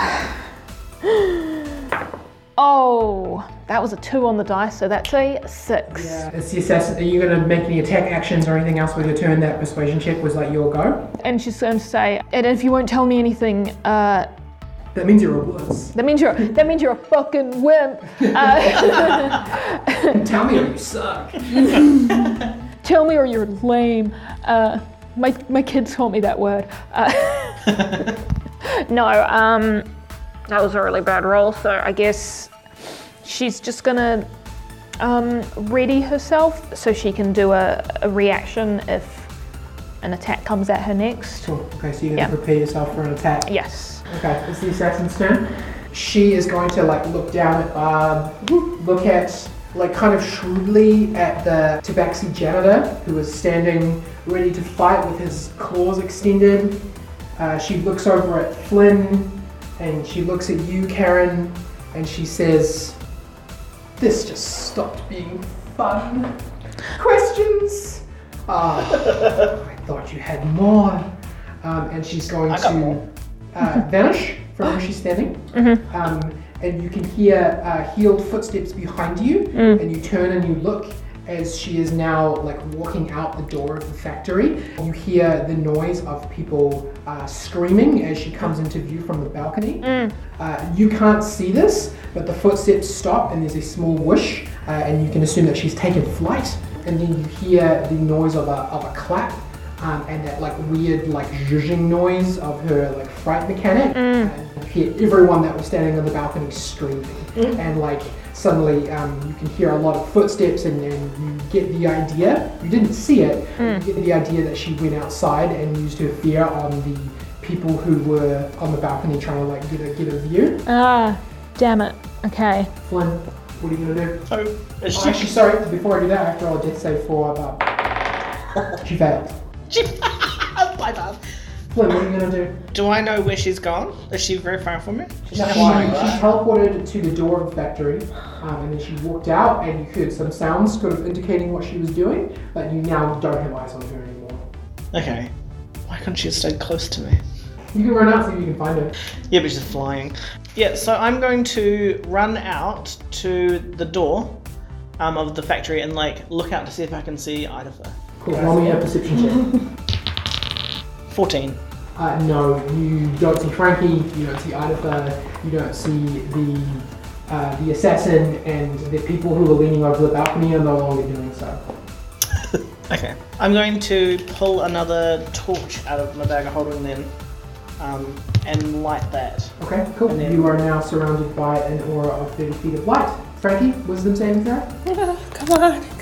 Oh, that was a two on the dice, so that's a six. Yeah. It's the assassin. Are you going to make any attack actions or anything else with your turn? That persuasion check was like your go. And she's going to say, and if you won't tell me anything, uh, That means you're a wuss. that means you're that means you're a fucking wimp. Uh, Tell me or you suck. tell me or you're lame. Uh, my my kids taught me that word. Uh, no, um, that was a really bad roll. So I guess she's just gonna um, ready herself so she can do a, a reaction if an attack comes at her next. Cool. Okay, so you're going Yeah. to prepare yourself for an attack. Yes. Okay, it's the assassin's turn. She is going to like look down at Barb, look at like kind of shrewdly at the Tabaxi janitor who is standing ready to fight with his claws extended. Uh, she looks over at Flynn and she looks at you, Karen, and she says, "This just stopped being fun. Questions? Ah, I thought you had more." Um, and she's going to more. uh, vanish from where she's standing. Um, and you can hear uh, healed footsteps behind you, and you turn and you look, as she is now like walking out the door of the factory. You hear the noise of people uh, screaming as she comes into view from the balcony. Uh, you can't see this, but the footsteps stop and there's a small whoosh, uh, and you can assume that she's taken flight. And then you hear the noise of a, of a clap um, and that like weird like zhuzhing noise of her like fright mechanic. And you hear everyone that was standing on the balcony screaming, and like suddenly um, you can hear a lot of footsteps, and then you get the idea. You didn't see it. but You get the idea that she went outside and used her fear on the people who were on the balcony trying to like get a get a view. Ah, damn it. Okay. Flynn, what are you gonna do? So, is Oh, she, actually, sorry. Before I do that, I have to roll a death save for Barb. She failed. she my bad. Flynn, what are you gonna do? Do I know where she's gone? Is she very far from me? She's She, she flying, right? teleported to the door of the factory, um, and then she walked out, and you heard some sounds sort of indicating what she was doing, but you now don't have eyes on her anymore. Okay. Why couldn't she have stayed close to me? You can run out so you can find her. Yeah, but she's flying. Yeah, so I'm going to run out to the door um, of the factory and like look out to see if I can see Idafa. Cool. Roll me a perception check. 14. Uh, no, you don't see Frankie. You don't see Idafa. You don't see the uh, the assassin, and the people who are leaning over the balcony are no longer doing so. Okay. I'm going to pull another torch out of my bag of holding then um, and light that. Okay, cool. And then- You are now surrounded by an aura of 30 feet of light. Frankie, wisdom saving throw? Come come on.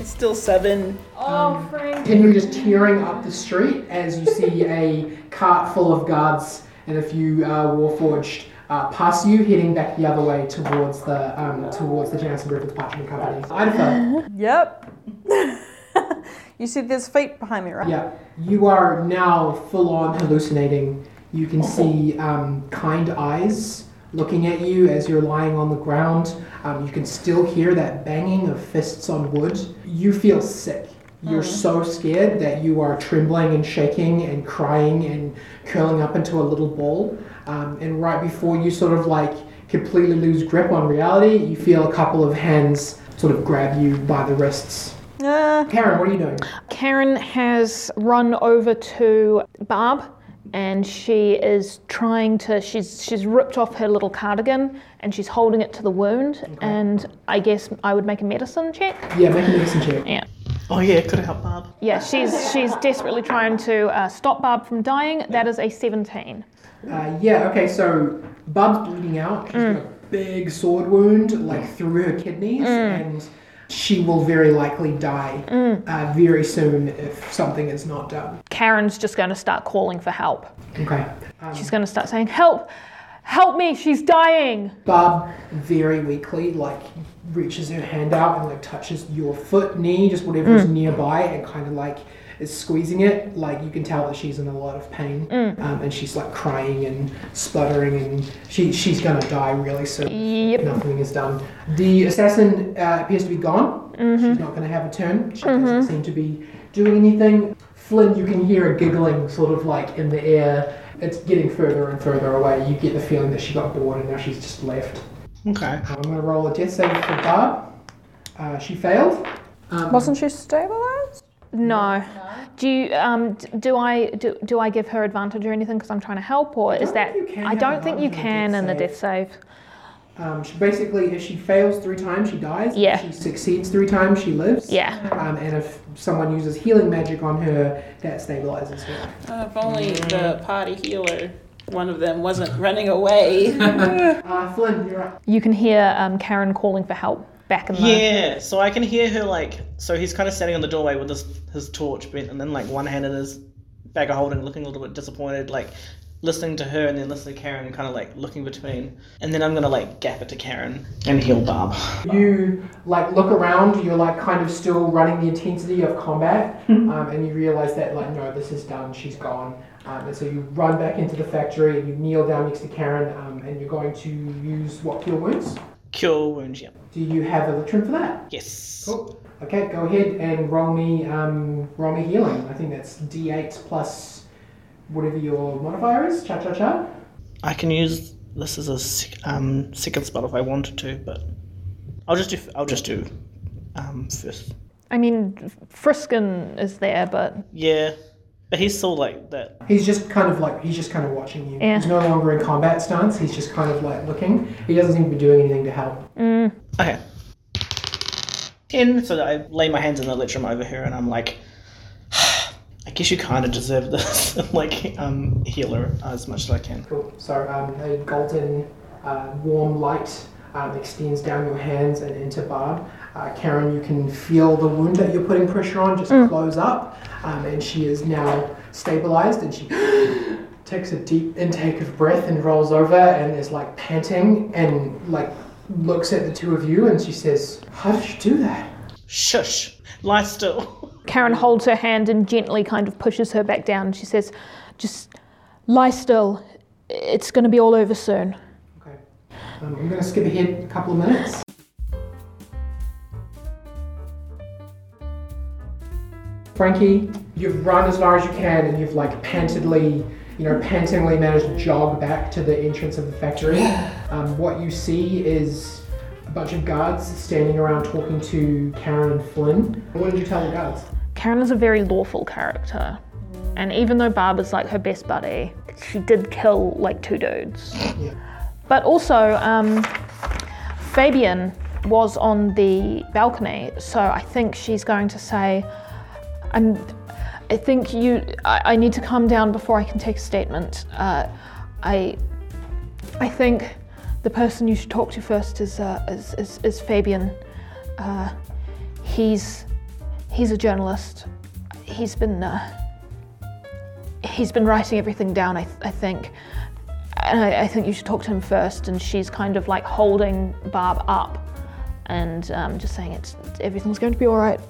It's still seven. Oh, Frank. Continue just tearing up the street as you see a cart full of guards and a few uh, warforged uh, pass you, heading back the other way towards the um, towards the Jansen Griffith Parchment Company. Idafa, Yep. you see there's feet behind me, right? yeah, you are now full on hallucinating. You can see um, kind eyes looking at you as you're lying on the ground. Um, you can still hear that banging of fists on wood. You feel sick. You're so scared that you are trembling and shaking and crying and curling up into a little ball. Um, and right before you sort of like completely lose grip on reality, you feel a couple of hands sort of grab you by the wrists. Uh, Karen, what are you doing? Karen has run over to Barb and she is trying to she's she's ripped off her little cardigan and she's holding it to the wound and I guess I would make a medicine check. Yeah, make a medicine check. Yeah. Oh yeah, could have helped Barb. Yeah, she's she's desperately trying to uh, stop Barb from dying. That is a 17. Uh, yeah, okay, so Barb's bleeding out. She's got a big sword wound, like through her kidneys, and she will very likely die uh, very soon if something is not done. Karen's just going to start calling for help. Okay. Um, She's going to start saying, "Help! Help me! She's dying!" Barb very weakly, like, reaches her hand out and, like, touches your foot, knee, just whatever is nearby, and kind of, like, is squeezing it. Like, you can tell that she's in a lot of pain. Um, and she's, like, crying and spluttering, and she, she's gonna die really soon. Yep. Nothing is done. The assassin uh, appears to be gone. She's not going to have a turn. She doesn't seem to be doing anything. Flynn, you can hear a giggling sort of like in the air. It's getting further and further away. You get the feeling that she got bored and now she's just left. Okay. I'm going to roll a death save for Barb. Uh, she failed. Um, wasn't she stabilized? No. Do you um do I do, do I give her advantage or anything because I'm trying to help or is don't that think you can I don't think you can a in the death death save. um, she basically, if she fails three times, she dies. Yeah. If she succeeds three times, she lives. Yeah. Um, and if someone uses healing magic on her, that stabilizes her. Uh, if only the party healer, one of them, wasn't running away. Uh, Flynn, you're up. You can hear um, Karen calling for help back in the Yeah, so I can hear her like. So he's kind of standing on the doorway with his his torch bent, and then like one hand in his bag of holding, looking a little bit disappointed, like listening to her, and then listening to Karen, and kind of like looking between. And then I'm gonna like gap it to Karen and heal Barb. You like look around. You're like kind of still running the intensity of combat, um, and you realize that like no, this is done. She's gone. Um, and so you run back into the factory and you kneel down next to Karen, um, and you're going to use what cure wounds. Cure wounds. Yeah. Do you have a electrum for that? Yes. Cool. Okay, go ahead and roll me um, roll me healing. I think that's D8 plus whatever your modifier is. Cha cha cha. I can use this as a um, second spell if I wanted to, but I'll just do I'll just do um, Frith. I mean, Friskin is there, but Yeah, but he's still like that. He's just kind of like he's just kind of watching you. Yeah. He's no longer in combat stance. He's just kind of like looking. He doesn't seem to be doing anything to help. Mm. Okay. Ten. So I lay my hands in the electrum over her, and I'm like, I guess you kind of deserve this. I'm like, um, heal her as much as I can. Cool. So um, a golden, uh, warm light um, extends down your hands and into Barb. Uh, Karen, you can feel the wound that you're putting pressure on just close up, um, and she is now stabilized. And she takes a deep intake of breath and rolls over and is like panting and like looks at the two of you and she says, "How did you do that?" Shush. Lie still. Karen holds her hand and gently kind of pushes her back down. She says, Just lie still. It's going to be all over soon. Okay. Um, I'm going to skip ahead a couple of minutes. Frankie, you've run as far as you can and you've like pantedly, you know, pantingly managed to jog back to the entrance of the factory. Um, what you see is a bunch of guards standing around talking to Karen and Flynn. What did you tell the guards? Karen is a very lawful character. And even though Barb is like her best buddy, she did kill like two dudes. Yeah. But also, um, Fabian was on the balcony, so I think she's going to say, I'm, I think you, I, I need to calm down before I can take a statement. Uh, I, I think the person you should talk to first is, uh, is, is, is Fabian. Uh, he's, he's a journalist. He's been, uh, he's been writing everything down, I, th- I think. And I, I think you should talk to him first. And she's kind of like holding Barb up and um, just saying it's, everything's going to be all right.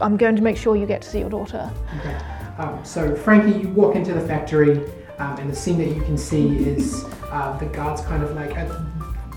I'm going to make sure you get to see your daughter. Okay. Um, so, Frankie, you walk into the factory, um, and the scene that you can see is uh, the guards kind of like uh,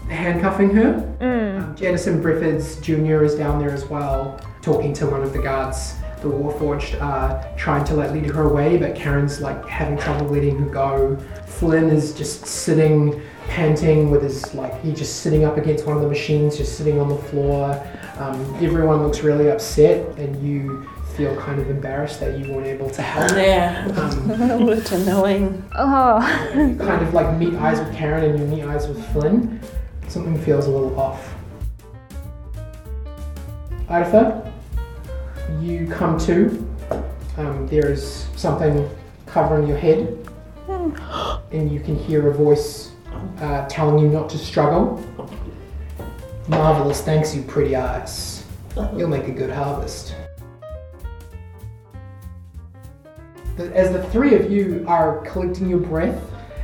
handcuffing her. Um, Jennison Briffords Jr. is down there as well, talking to one of the guards. The Warforged are trying to like lead her away, but Karen's like having trouble letting her go. Flynn is just sitting, panting with his like he just sitting up against one of the machines, just sitting on the floor. Um, everyone looks really upset, and you feel kind of embarrassed that you weren't able to help. Yeah. Um, It's annoying. Oh, you kind of like meet eyes with Karen and you meet eyes with Flynn. Something feels a little off. Idafa, you come to. Um, there is something covering your head, and you can hear a voice uh, telling you not to struggle. Marvelous, thanks, you pretty eyes. You'll make a good harvest. As the three of you are collecting your breath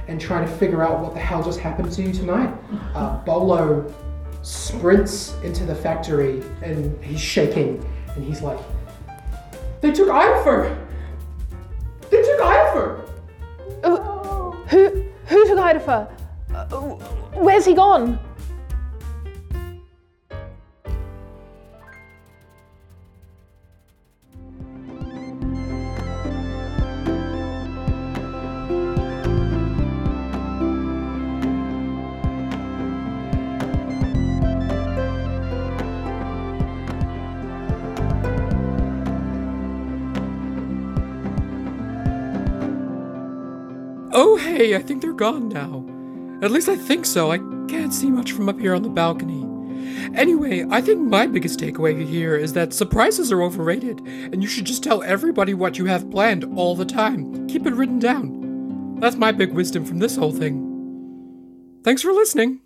and trying to figure out what the hell just happened to you tonight, uh, Bolo sprints into the factory and he's shaking and he's like, They took Idafa! They took Idafa! Uh, who, who took Idafa? Where's he gone? Oh, hey, I think they're gone now. At least I think so. I can't see much from up here on the balcony. Anyway, I think my biggest takeaway here is that surprises are overrated, and you should just tell everybody what you have planned all the time. Keep it written down. That's my big wisdom from this whole thing. Thanks for listening.